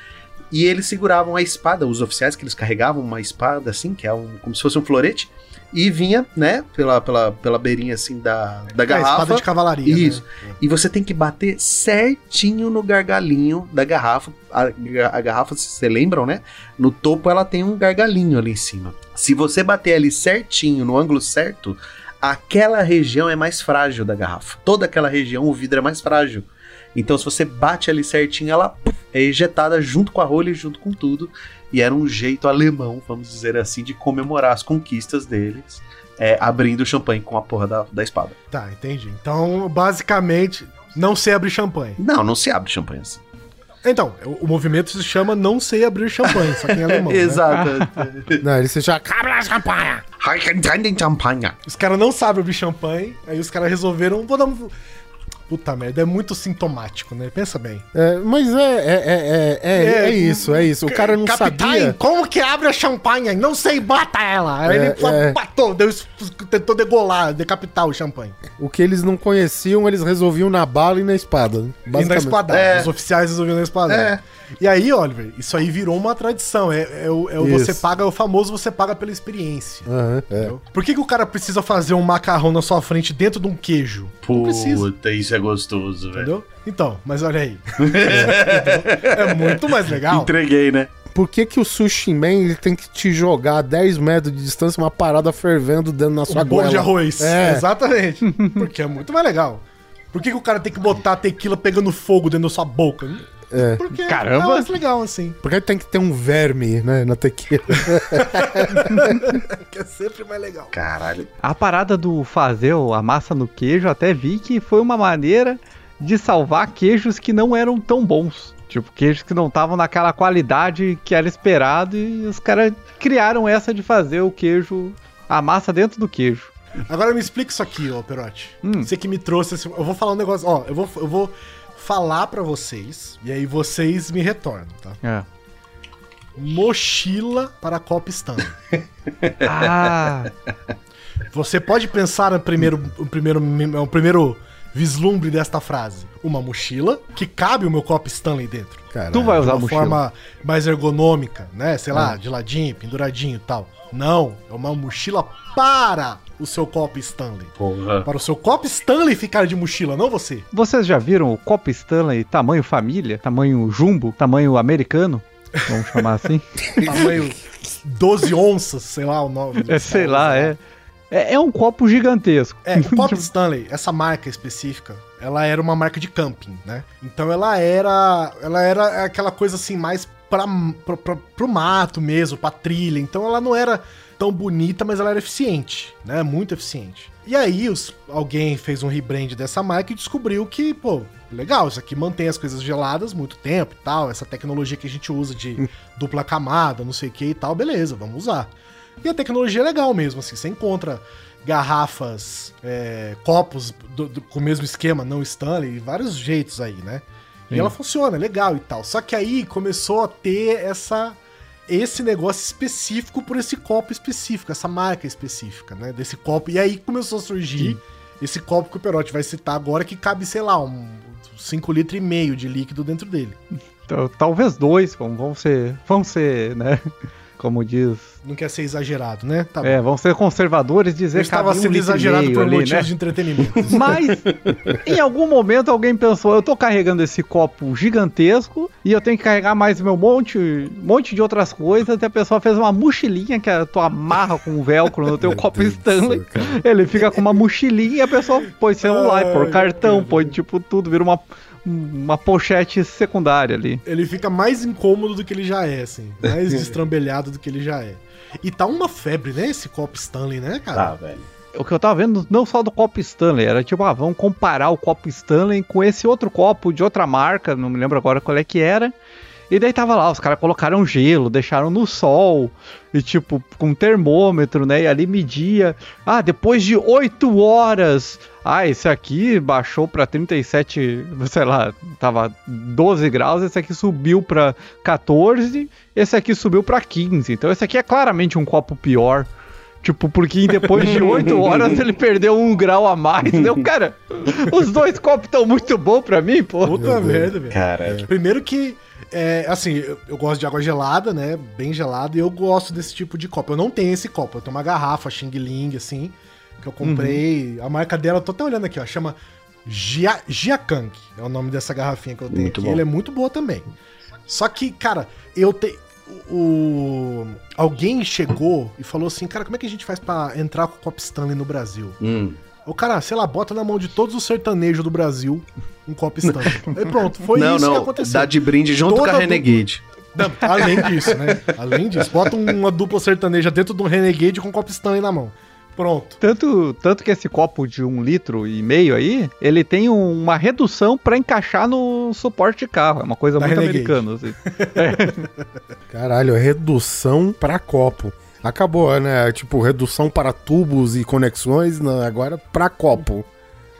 E eles seguravam a espada, os oficiais que eles carregavam uma espada, assim, que é um, como se fosse um florete, e vinha, né, pela, pela, pela beirinha, assim, da, da. É, garrafa. espada de cavalaria. Isso. né? E você tem que bater certinho no gargalinho da garrafa. A, a garrafa, se vocês lembram, né? No topo ela tem um gargalinho ali em cima. Se você bater ali certinho, no ângulo certo, aquela região é mais frágil da garrafa. Toda aquela região, o vidro é mais frágil. Então, se você bate ali certinho, ela puf, é ejetada junto com a rolha e junto com tudo. E era um jeito alemão, vamos dizer assim, de comemorar as conquistas deles, é, abrindo o champanhe com a porra da, da espada. Tá, entendi. Então, basicamente, não sei abrir champanhe. Não, não se abre champanhe assim. Então, o, movimento se chama Não Sei Abrir Champanhe, só que em alemão. né? Exato. Não, ele se chama Cabra Champanhe. Champanhe. Os caras não sabem abrir champanhe, aí os caras resolveram. Vou dar um. Puta merda, é muito sintomático, né? Pensa bem. É, mas é, é, é, é, é, é isso, é isso. O cara não Capitã, sabia. como que abre a champanhe? Não sei, bata ela. Aí É, ele é. batou, deu, tentou degolar, decapitar o champanhe. O que eles não conheciam, eles resolviam na bala e na espada. né? E na espadada. É. Os oficiais resolveram na espadada. É. E aí, Oliver, isso aí virou uma tradição. É, é o, é o você paga, é o famoso você paga pela experiência. Aham, é. entendeu? Por que, que o cara precisa fazer um macarrão na sua frente dentro de um queijo? Não precisa. Puta, isso é gostoso, velho. Entendeu? Então, mas olha aí. é muito mais legal. Entreguei, né? Por que, que o Sushi Man ele tem que te jogar a 10 metros de distância uma parada fervendo dentro na sua Um goela? de arroz. É. Exatamente. Porque é muito mais legal. Por que, que o cara tem que botar a tequila pegando fogo dentro da sua boca? É. Porque Caramba. é mais legal assim. Porque tem que ter um verme, né, na tequila. Que é sempre mais legal. Caralho. A parada do fazer a massa no queijo, até vi que foi uma maneira de salvar queijos que não eram tão bons. Tipo, queijos que não estavam naquela qualidade que era esperado e os caras criaram essa de fazer o queijo, a massa dentro do queijo. Agora me explica isso aqui, ó, Perotti. Hum. Você que me trouxe esse... Eu vou falar um negócio, ó, eu vou, eu vou falar pra vocês, e aí vocês me retornam, tá? É. Mochila para Copa Stanley. Ah, Você pode pensar no primeiro, o primeiro, o primeiro vislumbre desta frase. Uma mochila que cabe o meu copo Stanley dentro. Caralho. tu vai De usar a uma mochila. forma mais ergonômica, né? Sei Ah. lá, de ladinho, penduradinho e tal. Não, é uma mochila para o seu copo Stanley. Porra. Para o seu copo Stanley ficar de mochila, não você. Vocês já viram o copo Stanley tamanho família, tamanho jumbo, tamanho americano? Vamos chamar assim? Tamanho 12 onças, sei lá o nome. É, sei lá, é. É. é um copo gigantesco. É, o Copo Stanley, essa marca específica, ela era uma marca de camping, né? Então ela era, ela era aquela coisa assim mais pra, pro mato mesmo, pra trilha. Então ela não era tão bonita, mas ela era eficiente, né? Muito eficiente. E aí os, alguém fez um rebrand dessa marca e descobriu que, pô, legal, isso aqui mantém as coisas geladas muito tempo e tal, essa tecnologia que a gente usa de dupla camada, não sei o que e tal, beleza, vamos usar. E a tecnologia é legal mesmo, assim, você encontra garrafas, é, copos do- do- com o mesmo esquema, não Stanley, vários jeitos aí, né? E Sim. ela funciona, é legal e tal. Só que aí começou a ter essa esse negócio específico por esse copo específico, essa marca específica, né? Desse copo. E aí começou a surgir esse copo que o Perotti vai citar agora, que cabe, sei lá, um 5 litros e meio de líquido dentro dele. Então, Talvez dois, vamos ser. Vamos ser, né? Como diz. Não quer ser exagerado, né? Tá É, vamos ser conservadores e dizer estava cabe um sendo e exagerado por ali, motivos né? de entretenimento. Mas, em algum momento, alguém pensou: eu tô carregando esse copo gigantesco e eu tenho que carregar mais meu monte, monte de outras coisas. Até a pessoa fez uma mochilinha que tu amarra com um velcro no teu copo Deus Stanley. céu. Ele fica com uma mochilinha e a pessoa põe celular, Ai, põe cartão, põe tipo tudo, vira uma, uma pochete secundária ali. ele fica mais incômodo do que ele já é, assim. Mais destrambelhado do que ele já é. E tá uma febre, né? Esse copo Stanley, né, cara? Tá, velho. O que eu tava vendo, não só do copo Stanley, era tipo, ah, vamos comparar o copo Stanley com esse outro copo de outra marca, não me lembro agora qual é que era. E daí tava lá, os caras colocaram gelo, deixaram no sol, e tipo, com termômetro, né? E ali media. Ah, depois de 8 horas. Ah, esse aqui baixou pra 37, sei lá, tava 12 graus, esse aqui subiu pra 14, esse aqui subiu pra 15. Então esse aqui é claramente um copo pior. Tipo, porque depois de 8 horas ele perdeu um grau a mais. Deu, cara, os dois copos estão muito bons pra mim, pô. Puta merda, velho. Cara, Primeiro que, é, assim, eu, eu gosto de água gelada, né? Bem gelada, e eu gosto desse tipo de copo. Eu não tenho esse copo, eu tenho uma garrafa Xing Ling, assim, que eu comprei. A marca dela, eu tô até olhando aqui, ó, chama Jiakang. É o nome dessa garrafinha que eu tenho Muito aqui. bom. Ela é muito boa também. Só que, cara, eu tenho. o alguém chegou e falou assim, cara, como é que a gente faz pra entrar com o Cop Stanley no Brasil? Hum. O cara, sei lá, bota na mão de todos os sertanejos do Brasil um Cop Stanley. Aí pronto, foi não, isso não. que aconteceu. Dá de brinde junto Toda com a Renegade. Não, além disso, né? Além disso, bota uma dupla sertaneja dentro de um Renegade com um Cop Stanley na mão. Pronto. Tanto, tanto que esse copo de um litro e meio aí, ele tem um- uma redução pra encaixar no suporte de carro. É uma coisa Da muito Renegade. americana. Assim. Caralho, é redução pra copo. Acabou, né? Tipo, redução para tubos e conexões, não, agora pra copo.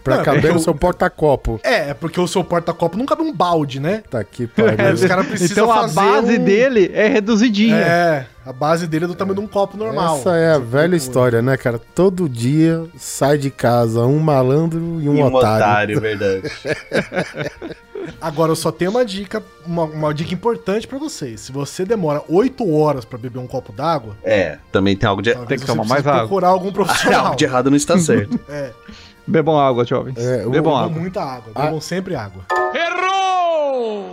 Pra Não, caber eu- no seu porta-copo. É, é porque o seu porta-copo não cabe um balde, né? Tá aqui, Aí pariu. os caras precisam Então a base um- dele é reduzidinha. É, a base dele é do tamanho de um copo normal. Essa é a velha história, né, cara? Todo dia sai de casa um malandro e um, otário. verdade. Agora eu só tenho uma dica, uma, uma dica importante pra vocês. Se você demora 8 horas pra beber um copo d'água, É, também tem algo de, talvez que tomar mais água. procurar algum profissional. algo de errado não está certo. É, Bebam água, jovens. É, Bebam bebam água. muita água, Ah. bebam sempre água.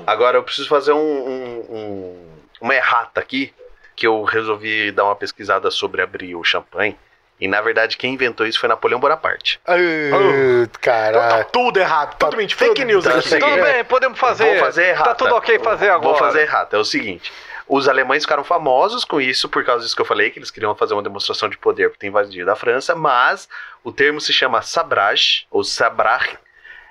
Agora eu preciso fazer um, um- um- uma errata aqui, que eu resolvi dar uma pesquisada sobre abrir o champanhe. E na verdade quem inventou isso foi Napoleão Bonaparte. Caralho. tudo errado, totalmente fake news tá aqui. Tudo bem, podemos fazer. Vou fazer errata. Tá tudo ok fazer agora. Vou fazer errata. É o seguinte. Os alemães ficaram famosos com isso por causa disso que eu falei, que eles queriam fazer uma demonstração de poder por ter invadido a França, mas o termo se chama sabrage, ou sabrach,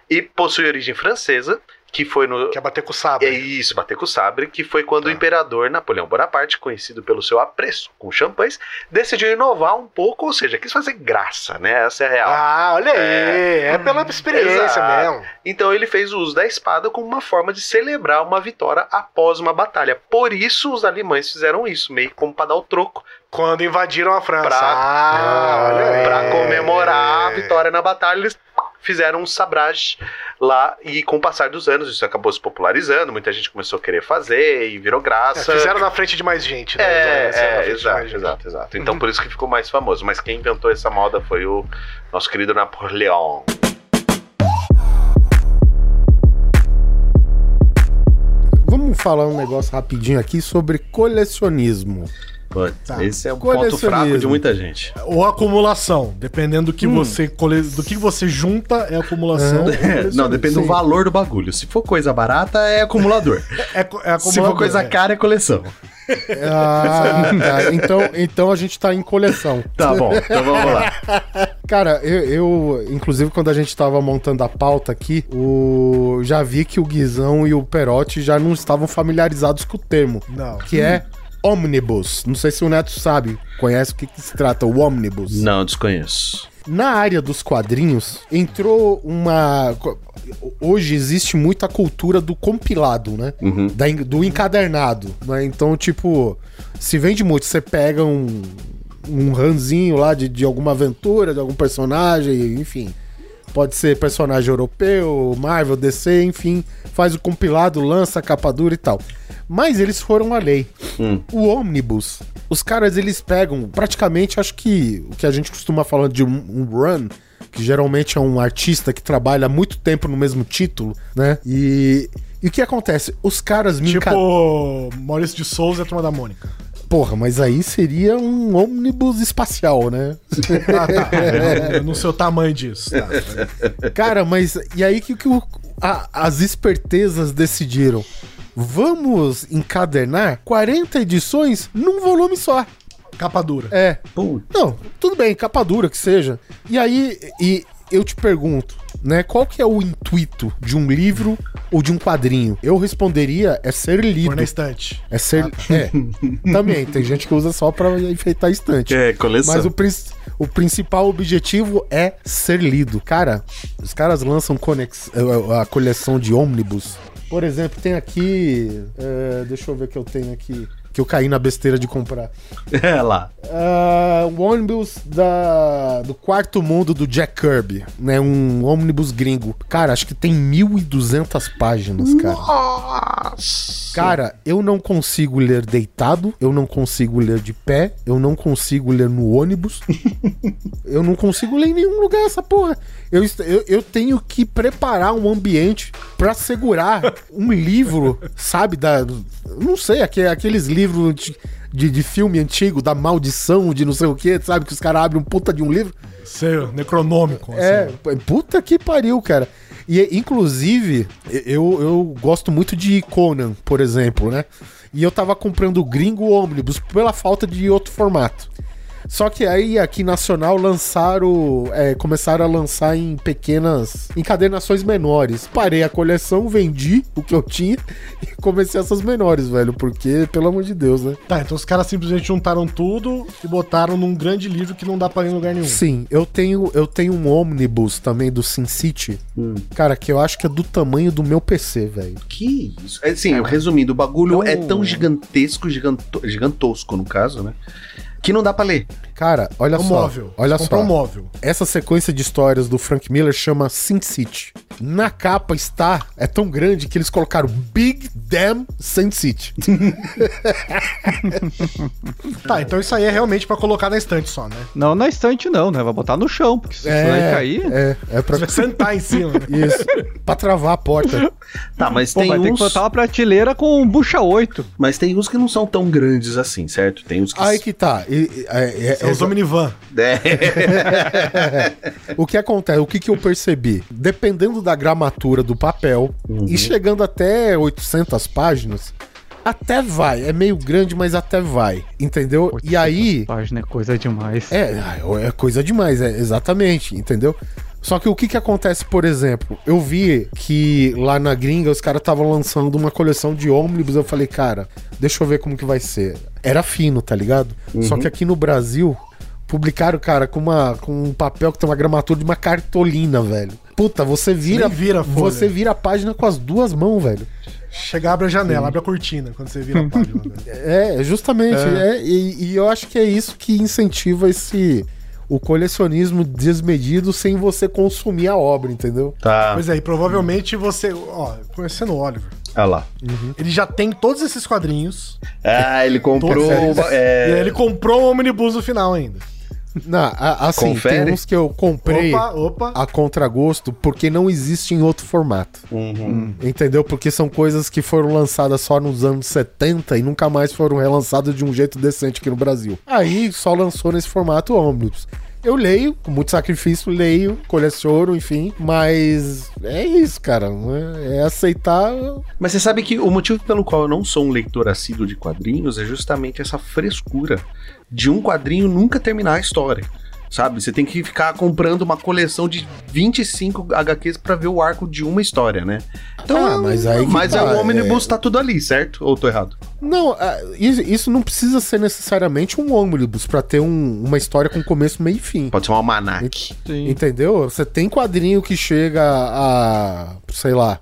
e possui origem francesa, que foi no, Quer bater com o sabre. É isso, bater com o sabre, que foi quando o imperador Napoleão Bonaparte, conhecido pelo seu apreço com champanhes, decidiu inovar um pouco, ou seja, quis fazer graça, né? Essa é a real. Ah, olha aí, é, pela experiência Exato. mesmo. Então ele fez o uso da espada como uma forma de celebrar uma vitória após uma batalha. Por isso os alemães fizeram isso, meio como para dar o troco, Quando invadiram a França. Pra- ah, olha aí. Pra comemorar a vitória na batalha, eles fizeram um sabrage lá e com o passar dos anos isso acabou se popularizando, muita gente começou a querer fazer e virou É, graça. fizeram na frente de mais gente, né? É, é, de exato, exato, exato. Então Uhum. por isso que ficou mais famoso. Mas quem inventou essa moda foi o nosso querido Napoleão. Vamos falar um negócio rapidinho aqui sobre colecionismo. Putz, Tá. Esse é o ponto fraco de muita gente. Ou acumulação, dependendo do que Hum. você cole... do que você junta é acumulação. É, colecionismo. não, depende do Sim. valor do bagulho. Se for coisa barata, é acumulador. É, é Se for coisa é. cara, é coleção. Ah, tá. então, então a gente tá em coleção. Tá bom, então vamos lá. Cara, eu, eu, inclusive, quando a gente tava montando a pauta aqui, o, já vi que o Guizão e o Perotti já não estavam familiarizados com o termo, Não. que é ônibus. Não sei se o Neto sabe, conhece o que, que se trata, o ônibus. Não, desconheço. Na área dos quadrinhos, entrou uma. Hoje existe muita cultura do compilado, né? Uhum. Da do encadernado. Né? Então, tipo, se vende muito, você pega um, um ranzinho lá de, de alguma aventura, de algum personagem, enfim. Pode ser personagem europeu, Marvel, DC, enfim. Faz o compilado, lança a capa dura e tal. Mas eles foram além. Hum. O ônibus, os caras eles pegam praticamente, acho que o que a gente costuma falar de um, run, que geralmente é um artista que trabalha há muito tempo no mesmo título, né? E, e o que acontece? Os caras me enca- Tipo Maurício de Souza e a Turma da Mônica. Porra, mas aí seria um ônibus espacial, né? Ah, tá. Eu não sei o tamanho disso. Tá. Cara, mas e aí que, que o- a- as espertezas decidiram? Vamos encadernar 40 edições num volume só. Capa dura. É. Putz. Não, tudo bem, capa dura que seja. E aí, e eu te pergunto, né, qual que é o intuito de um livro ou de um quadrinho? Eu responderia, é ser lido. na estante. É ser. É. Também, tem gente que usa só pra enfeitar a estante. É, coleção. Mas o, prin- o principal objetivo é ser lido. Cara, os caras lançam conex- a coleção de ônibus. Por exemplo, tem aqui. é, deixa eu ver o que eu tenho aqui. Que eu caí na besteira de comprar. É lá. O ônibus da, do quarto mundo do Jack Kirby, né? Um ônibus gringo. Cara, acho que tem 1.200 páginas, cara. Nossa. Cara, eu não consigo ler deitado, eu não consigo ler de pé, eu não consigo ler no ônibus, eu não consigo ler em nenhum lugar essa porra. Eu, eu, eu tenho que preparar um ambiente pra segurar um livro, sabe? Da, não sei, aque- aqueles livros livro de, de, filme antigo, da maldição, de não sei o que, sabe? Que os caras abrem um puta de um livro. Seu, necronômico. É, assim. puta que pariu, cara. E, inclusive, eu, eu gosto muito de Conan, por exemplo, né? E eu tava comprando o Gringo Omnibus pela falta de outro formato. Só que aí aqui nacional lançaram, é, começaram a lançar em pequenas encadernações menores. Parei a coleção, vendi o que eu tinha e comecei essas menores, velho, porque pelo amor de Deus, né? Tá, então os caras simplesmente juntaram tudo e botaram num grande livro que não dá pra ir em lugar nenhum. Sim, eu tenho, eu tenho um ônibus também do Sin City, Hum. cara, que eu acho que é do tamanho do meu PC, velho. Que isso? É, sim, resumindo, o bagulho Então- é tão gigantesco, giganto, gigantosco no caso, né? Que não dá pra ler. Cara, olha É um só. móvel. Olha só. um móvel. Essa sequência de histórias do Frank Miller chama Sin City. Na capa está, é tão grande que eles colocaram Big Damn Sin City. Tá, então isso aí é realmente pra colocar na estante só, né? Não na estante, não, né? Vai botar no chão, porque se isso vai cair. É, é pra Você vai sentar em cima. né? isso, pra travar a porta. Tá, mas Pô, tem vai ter que uns. botar uma prateleira com bucha 8. Mas tem uns que não são tão grandes assim, certo? Tem uns que. Aí que tá. E- e- é- é- É os Omnivan. É. O que acontece? O que, que eu percebi? Dependendo da gramatura do papel e chegando até 800 páginas, até vai. É meio grande, mas até vai. Entendeu? E aí. Página é coisa demais. É, é coisa demais, é exatamente, entendeu? Só que o que que acontece, por exemplo, eu vi que lá na gringa os caras estavam lançando uma coleção de ônibus, eu falei, cara, deixa eu ver como que vai ser. Era fino, tá ligado? Só que aqui no Brasil publicaram, cara, com uma com um papel que tem uma gramatura de uma cartolina, velho. Puta, você vira, nem vira a folha. você vira a página com as duas mãos, velho. Chega, abre a janela, abre a cortina quando você vira a página. né? É, justamente. é, e, e eu acho que é isso que incentiva esse o colecionismo desmedido sem você consumir a obra, entendeu? Tá. Pois é, e provavelmente você. Ó, conhecendo o Oliver, Olha lá. ele já tem todos esses quadrinhos. Ah, ele comprou. É, E aí ele comprou o Omnibus no final ainda. Não, assim, Confere. tem uns que eu comprei Opa, opa. a contragosto porque não existe em outro formato. Uhum. Entendeu? Porque são coisas que foram lançadas só nos anos 70 e nunca mais foram relançadas de um jeito decente aqui no Brasil. Aí só lançou nesse formato ônibus. Eu leio, com muito sacrifício, leio, coleciono, enfim, mas é isso, cara. É, é aceitar. Mas você sabe que o motivo pelo qual eu não sou um leitor assíduo de quadrinhos é justamente essa frescura de um quadrinho nunca terminar a história. Sabe? Você tem que ficar comprando uma coleção de 25 HQs pra ver o arco de uma história, né? Então, Ah, mas aí mas tá, é o é- Omnibus tá tudo ali, certo? Ou tô errado? Não, ah, isso, não precisa ser necessariamente um ônibus pra ter um- uma história com começo, meio e fim. Pode ser um almanac. Sim. Entendeu? Você tem quadrinho que chega a, sei lá,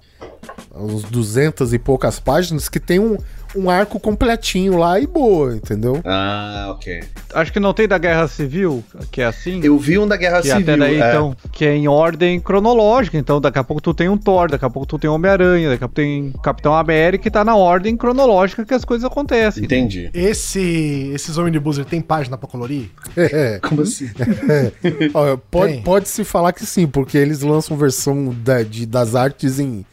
uns 200 e poucas páginas que tem um, um arco completinho lá e boa, entendeu? Ah, ok. Acho que não tem da Guerra Civil, que é assim. Eu vi um da Guerra que Civil. até daí, é. então, que é em ordem cronológica. Então, daqui a pouco tu tem um Thor, daqui a pouco tu tem Homem-Aranha, daqui a pouco tem Capitão América e tá na ordem cronológica que as coisas acontecem. Entendi. Esse, esses Omnibus, ele tem página pra colorir? É. Como assim? Ó, pode, Tem. pode se falar que sim, porque eles lançam versão da- de, das artes em,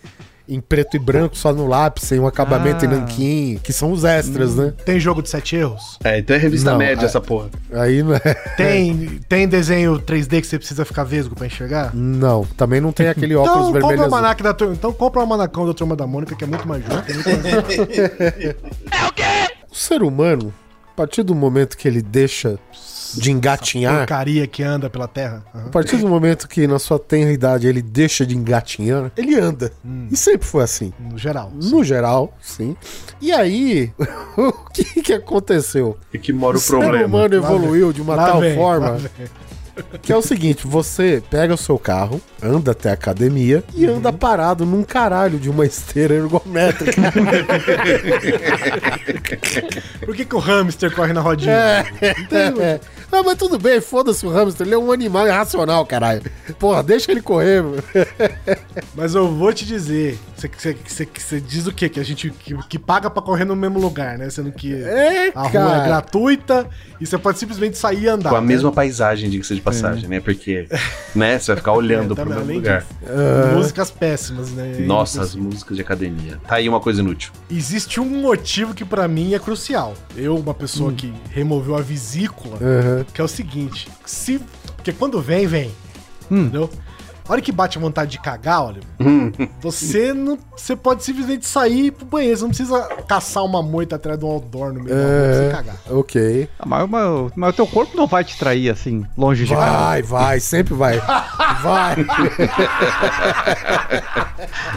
em preto e branco, só no lápis, sem um acabamento Ah. em nanquim, que são os extras, né? Tem jogo de sete erros? É, então é revista Não, média é- essa porra. Aí não é. Tem, tem desenho 3D que você precisa ficar vesgo pra enxergar? Não, também não tem aquele óculos Então compra vermelho o azul. da turma. Então compra o almanacão da turma da Mônica, que é muito mais justo. é muito mais- O ser humano, a partir do momento que ele deixa de engatinhar, porcaria que anda pela terra. a Aham. partir do momento que na sua tenra idade ele deixa de engatinhar, ele anda. Hum. E sempre foi assim. No geral. No geral, sim. E aí, o que que aconteceu? E que mora o ser problema. humano evoluiu de uma Lá tal vem, lá forma vem. Que é o seguinte: você pega o seu carro, anda até a academia e anda parado num caralho de uma esteira ergométrica. Por que, que o hamster corre na rodinha? É. Não, mas tudo bem, foda-se o hamster, ele é um animal irracional, caralho. Porra, deixa ele correr. meu. Mas eu vou te dizer, você, diz o quê? Que a gente que, que paga pra correr no mesmo lugar, né? Sendo que É, a rua é gratuita e você pode simplesmente sair e andar. Com a né? mesma paisagem, diga-se de passagem, né? Porque, né, você vai ficar olhando É, pro mesmo lugar. Ah, Músicas péssimas, né? Nossa, as músicas de academia. Tá aí uma coisa inútil. Existe um motivo que pra mim é crucial. Eu, uma pessoa que removeu a vesícula, aham. que é o seguinte: se. Porque quando vem, vem. Hum. Entendeu? A hora que bate a vontade de cagar, olha, você não. Você pode simplesmente sair pro banheiro. Você não precisa caçar uma moita atrás de um outdoor no meio da rua pra você É, cagar. ok. Ah, Mas, mas, mas o teu corpo não vai te trair assim, longe de casa. Vai, vai, sempre vai. Vai.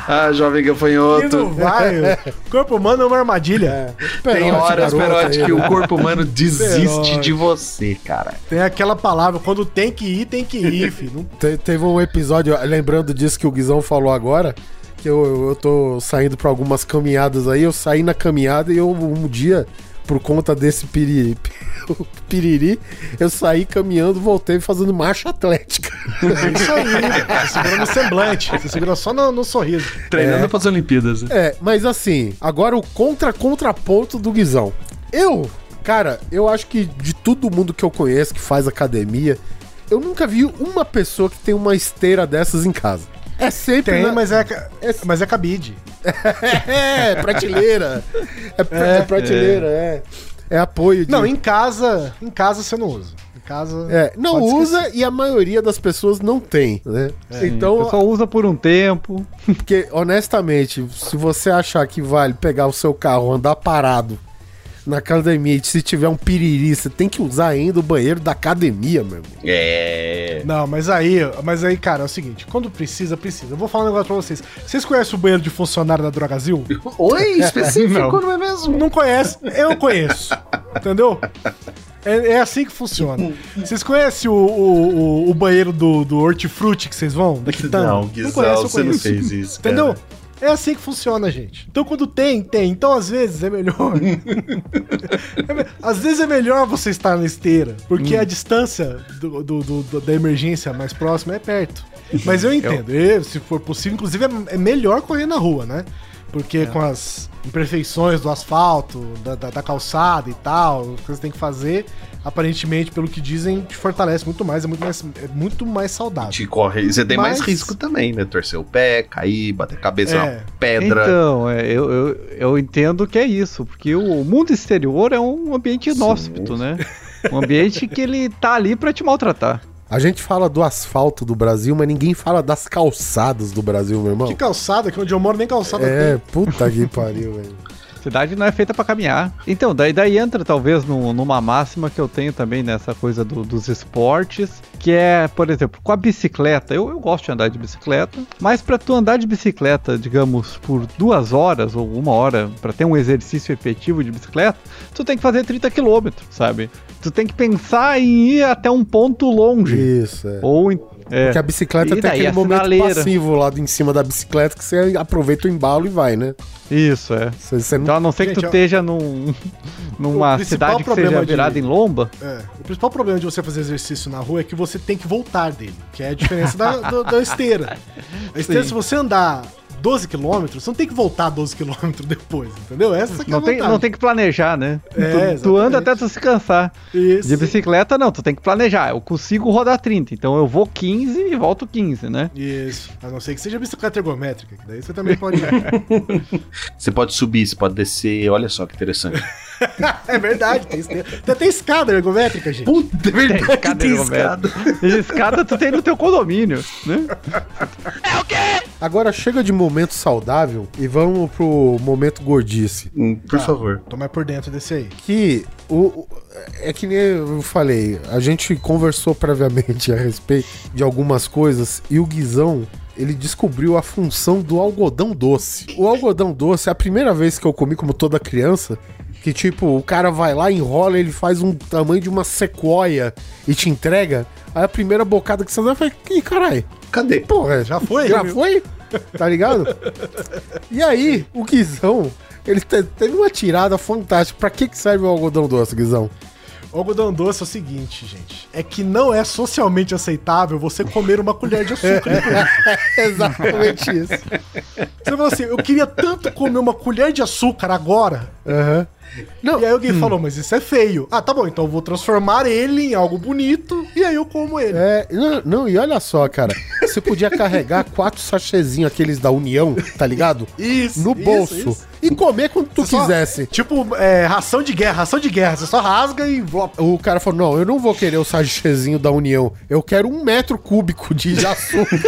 Ah, jovem gafanhoto. não vai. O corpo humano é uma armadilha. Tem Perote, horas, Perote, aí, que o né? corpo humano desiste Perote. de você, cara. Tem aquela palavra, quando tem que ir, tem que ir, filho. Não Te- teve um episódio, lembrando disso que o Guizão falou agora, que eu, eu tô saindo pra algumas caminhadas aí, eu saí na caminhada e eu um dia, por conta desse piriri, piriri eu saí caminhando, voltei fazendo marcha atlética. É isso aí, você segura no semblante, você segura só no, no sorriso. Treinando pras Olimpíadas. né? É, mas assim, agora o contra-contraponto do Guizão. Eu, cara, eu acho que de todo mundo que eu conheço que faz academia, eu nunca vi uma pessoa que tem uma esteira dessas em casa. É sempre. Tem, na- mas é, ca- mas é cabide. É, prateleira. É, pra- é prateleira, é. É apoio. de- Não, em casa, em casa você não usa. Em casa. É, não usa esquecer. e a maioria das pessoas não tem, né? Então, pessoal usa por um tempo. porque honestamente, se você achar que vale pegar o seu carro, andar parado na academia e se tiver um piriri, você tem que usar ainda o banheiro da academia, meu irmão. É. Não, mas aí, mas aí, cara, é o seguinte, quando precisa, precisa. Eu vou falar um negócio pra vocês. Vocês conhecem o banheiro de funcionário da Drogazil? Oi, específico, não, é mesmo? Não conhece? Eu conheço. Entendeu? É, é assim que funciona. Vocês conhecem o, o, o- o banheiro do, do Hortifruti que vocês vão? Da? Não, Guizão, conhece, eu você não fez isso, Entendeu? É assim que funciona, gente. Então quando tem, tem. Então às vezes é melhor. É às vezes é melhor você estar na esteira, porque Hum. a distância do, do- do- da emergência mais próxima é perto. Mas eu entendo. Eu, se for possível, inclusive é, é melhor correr na rua, né? Porque com as imperfeições do asfalto, da, da- da calçada e tal, que você tem que fazer, aparentemente, pelo que dizem, te fortalece muito mais, é muito mais, é muito mais saudável. Te corre. E você tem mais Mas- risco também, né? Torcer o pé, cair, bater a cabeça É. na pedra. Então, é, eu, eu, eu entendo que é isso, porque o mundo exterior é um ambiente inóspito, né? Um ambiente que ele tá ali pra te maltratar. A gente fala do asfalto do Brasil, mas ninguém fala das calçadas do Brasil, meu irmão. Que calçada, que onde eu moro nem calçada É, tem. puta que pariu, velho. Cidade não é feita pra caminhar. Então, daí, daí entra talvez num- numa máxima que eu tenho também nessa coisa do- dos esportes, que é, por exemplo, com a bicicleta. Eu, eu gosto de andar de bicicleta, mas pra tu andar de bicicleta, digamos, por duas horas ou uma hora, pra ter um exercício efetivo de bicicleta, tu tem que fazer 30 quilômetros, sabe? Tu tem que pensar em ir até um ponto longe. Isso, é. Ou em- é. Porque a bicicleta E tem daí aquele momento sinaleira? passivo lá em cima da bicicleta que você aproveita o embalo e vai, né? Isso, é. Você, você não Então, a não ser que Gente, tu ó, esteja num, numa cidade que seja de- virada em lomba. É, o principal problema de você fazer exercício na rua é que você tem que voltar dele, que é a diferença da, do- da esteira. A esteira, Sim. se você andar 12 quilômetros, você não tem que voltar 12 quilômetros depois, entendeu? Essa que é a Não tem, não tem que planejar, né? É, tu, tu anda até tu se cansar. Isso. De bicicleta, não, tu tem que planejar. Eu consigo rodar 30, então eu vou 15 e volto 15, né? Isso. A não ser que seja bicicleta ergométrica, que daí você também pode. Você pode subir, você pode descer. Olha só que interessante. é verdade, tem. Tem escada ergométrica, gente. Puta, é verdade, Tem escada tem ergométrica. escada. Escada tu tem no teu condomínio, né? Agora chega de momento saudável e vamos pro momento gordice. Hum, Por favor. Tô mais por dentro desse aí. Que o, o- é que nem eu falei, a gente conversou previamente a respeito de algumas coisas e o Guizão ele descobriu a função do algodão doce. O algodão doce, é a primeira vez que eu comi como toda criança, que tipo, o cara vai lá, enrola, ele faz um tamanho de uma sequoia e te entrega. Aí a primeira bocada que você dá, falei, ih, caralho, Cadê? porra, Já foi? já foi? Tá ligado? E aí, o Guizão, ele te- teve uma tirada fantástica. Pra que, que serve o algodão doce, Guizão? O algodão doce é o seguinte, gente. É que não é socialmente aceitável você comer uma colher de açúcar. Exatamente isso. Você fala assim, eu queria tanto comer uma colher de açúcar agora. Aham. E aí alguém falou, mas isso é feio. Ah, tá bom, então eu vou transformar ele em algo bonito e aí eu como ele. É, não, não, e olha só, cara. Você podia carregar quatro sachezinhos, aqueles da União, tá ligado? Isso, No isso, bolso. isso. E comer quando tu Você só- quisesse. Tipo, é, ração de guerra, ração de guerra. Você só rasga e... O cara falou: não, eu não vou querer o sachezinho da União. Eu quero um metro cúbico de açúcar.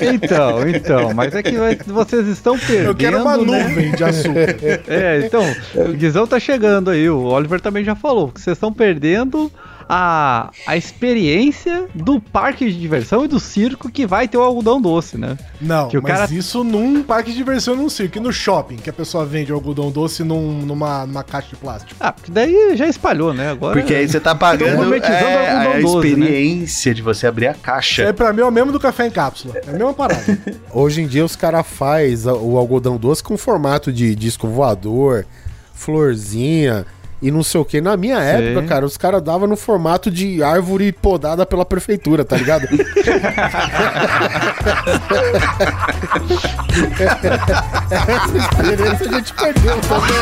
Então, então, mas é que vocês estão perdendo. Eu quero uma né? nuvem de açúcar. É, então, o Guizão tá chegando aí, o Oliver também já falou, que vocês estão perdendo a, a experiência do parque de diversão e do circo que vai ter o algodão doce, né? Não, Que o mas cara- isso num parque de diversão, num circo. E no shopping, que a pessoa vende algodão doce num- numa, numa caixa de plástico. Ah, porque daí já espalhou, né? Agora. Porque aí você tá pagando é, o algodão a doce, experiência de você abrir a Isso caixa. aí pra mim é o mesmo do café em cápsula. É a mesma parada. Hoje em dia os caras fazem o algodão doce com formato de disco voador, florzinha e não sei o que. Na minha época, cara, os caras davam no formato de árvore podada pela prefeitura, tá ligado? Essa experiência a gente perdeu também.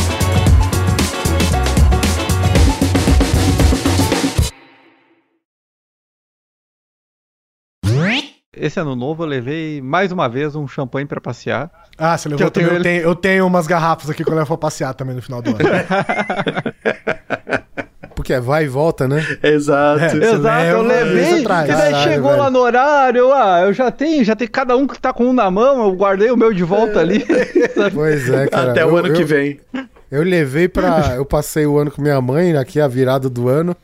Esse ano novo eu levei mais uma vez um champanhe pra passear. Ah, você Que levou eu tenho também. Eu ele. tenho, eu tenho umas garrafas aqui que eu pra passear também no final do ano. Porque é vai e volta, né? Exato. É. Exato, eu levei. você traz. E daí Caralho, chegou velho. lá no horário, eu, ah, eu já tenho, já tem cada um que tá com um na mão, eu guardei o meu de volta ali. Pois é, cara. Até o Eu- ano eu- que vem. Eu levei pra. Eu passei o ano com minha mãe, aqui a virada do ano.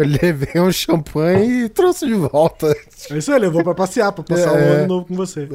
Eu levei um champanhe e trouxe de volta. É isso aí, levou pra passear, pra passar É. um ano novo com você.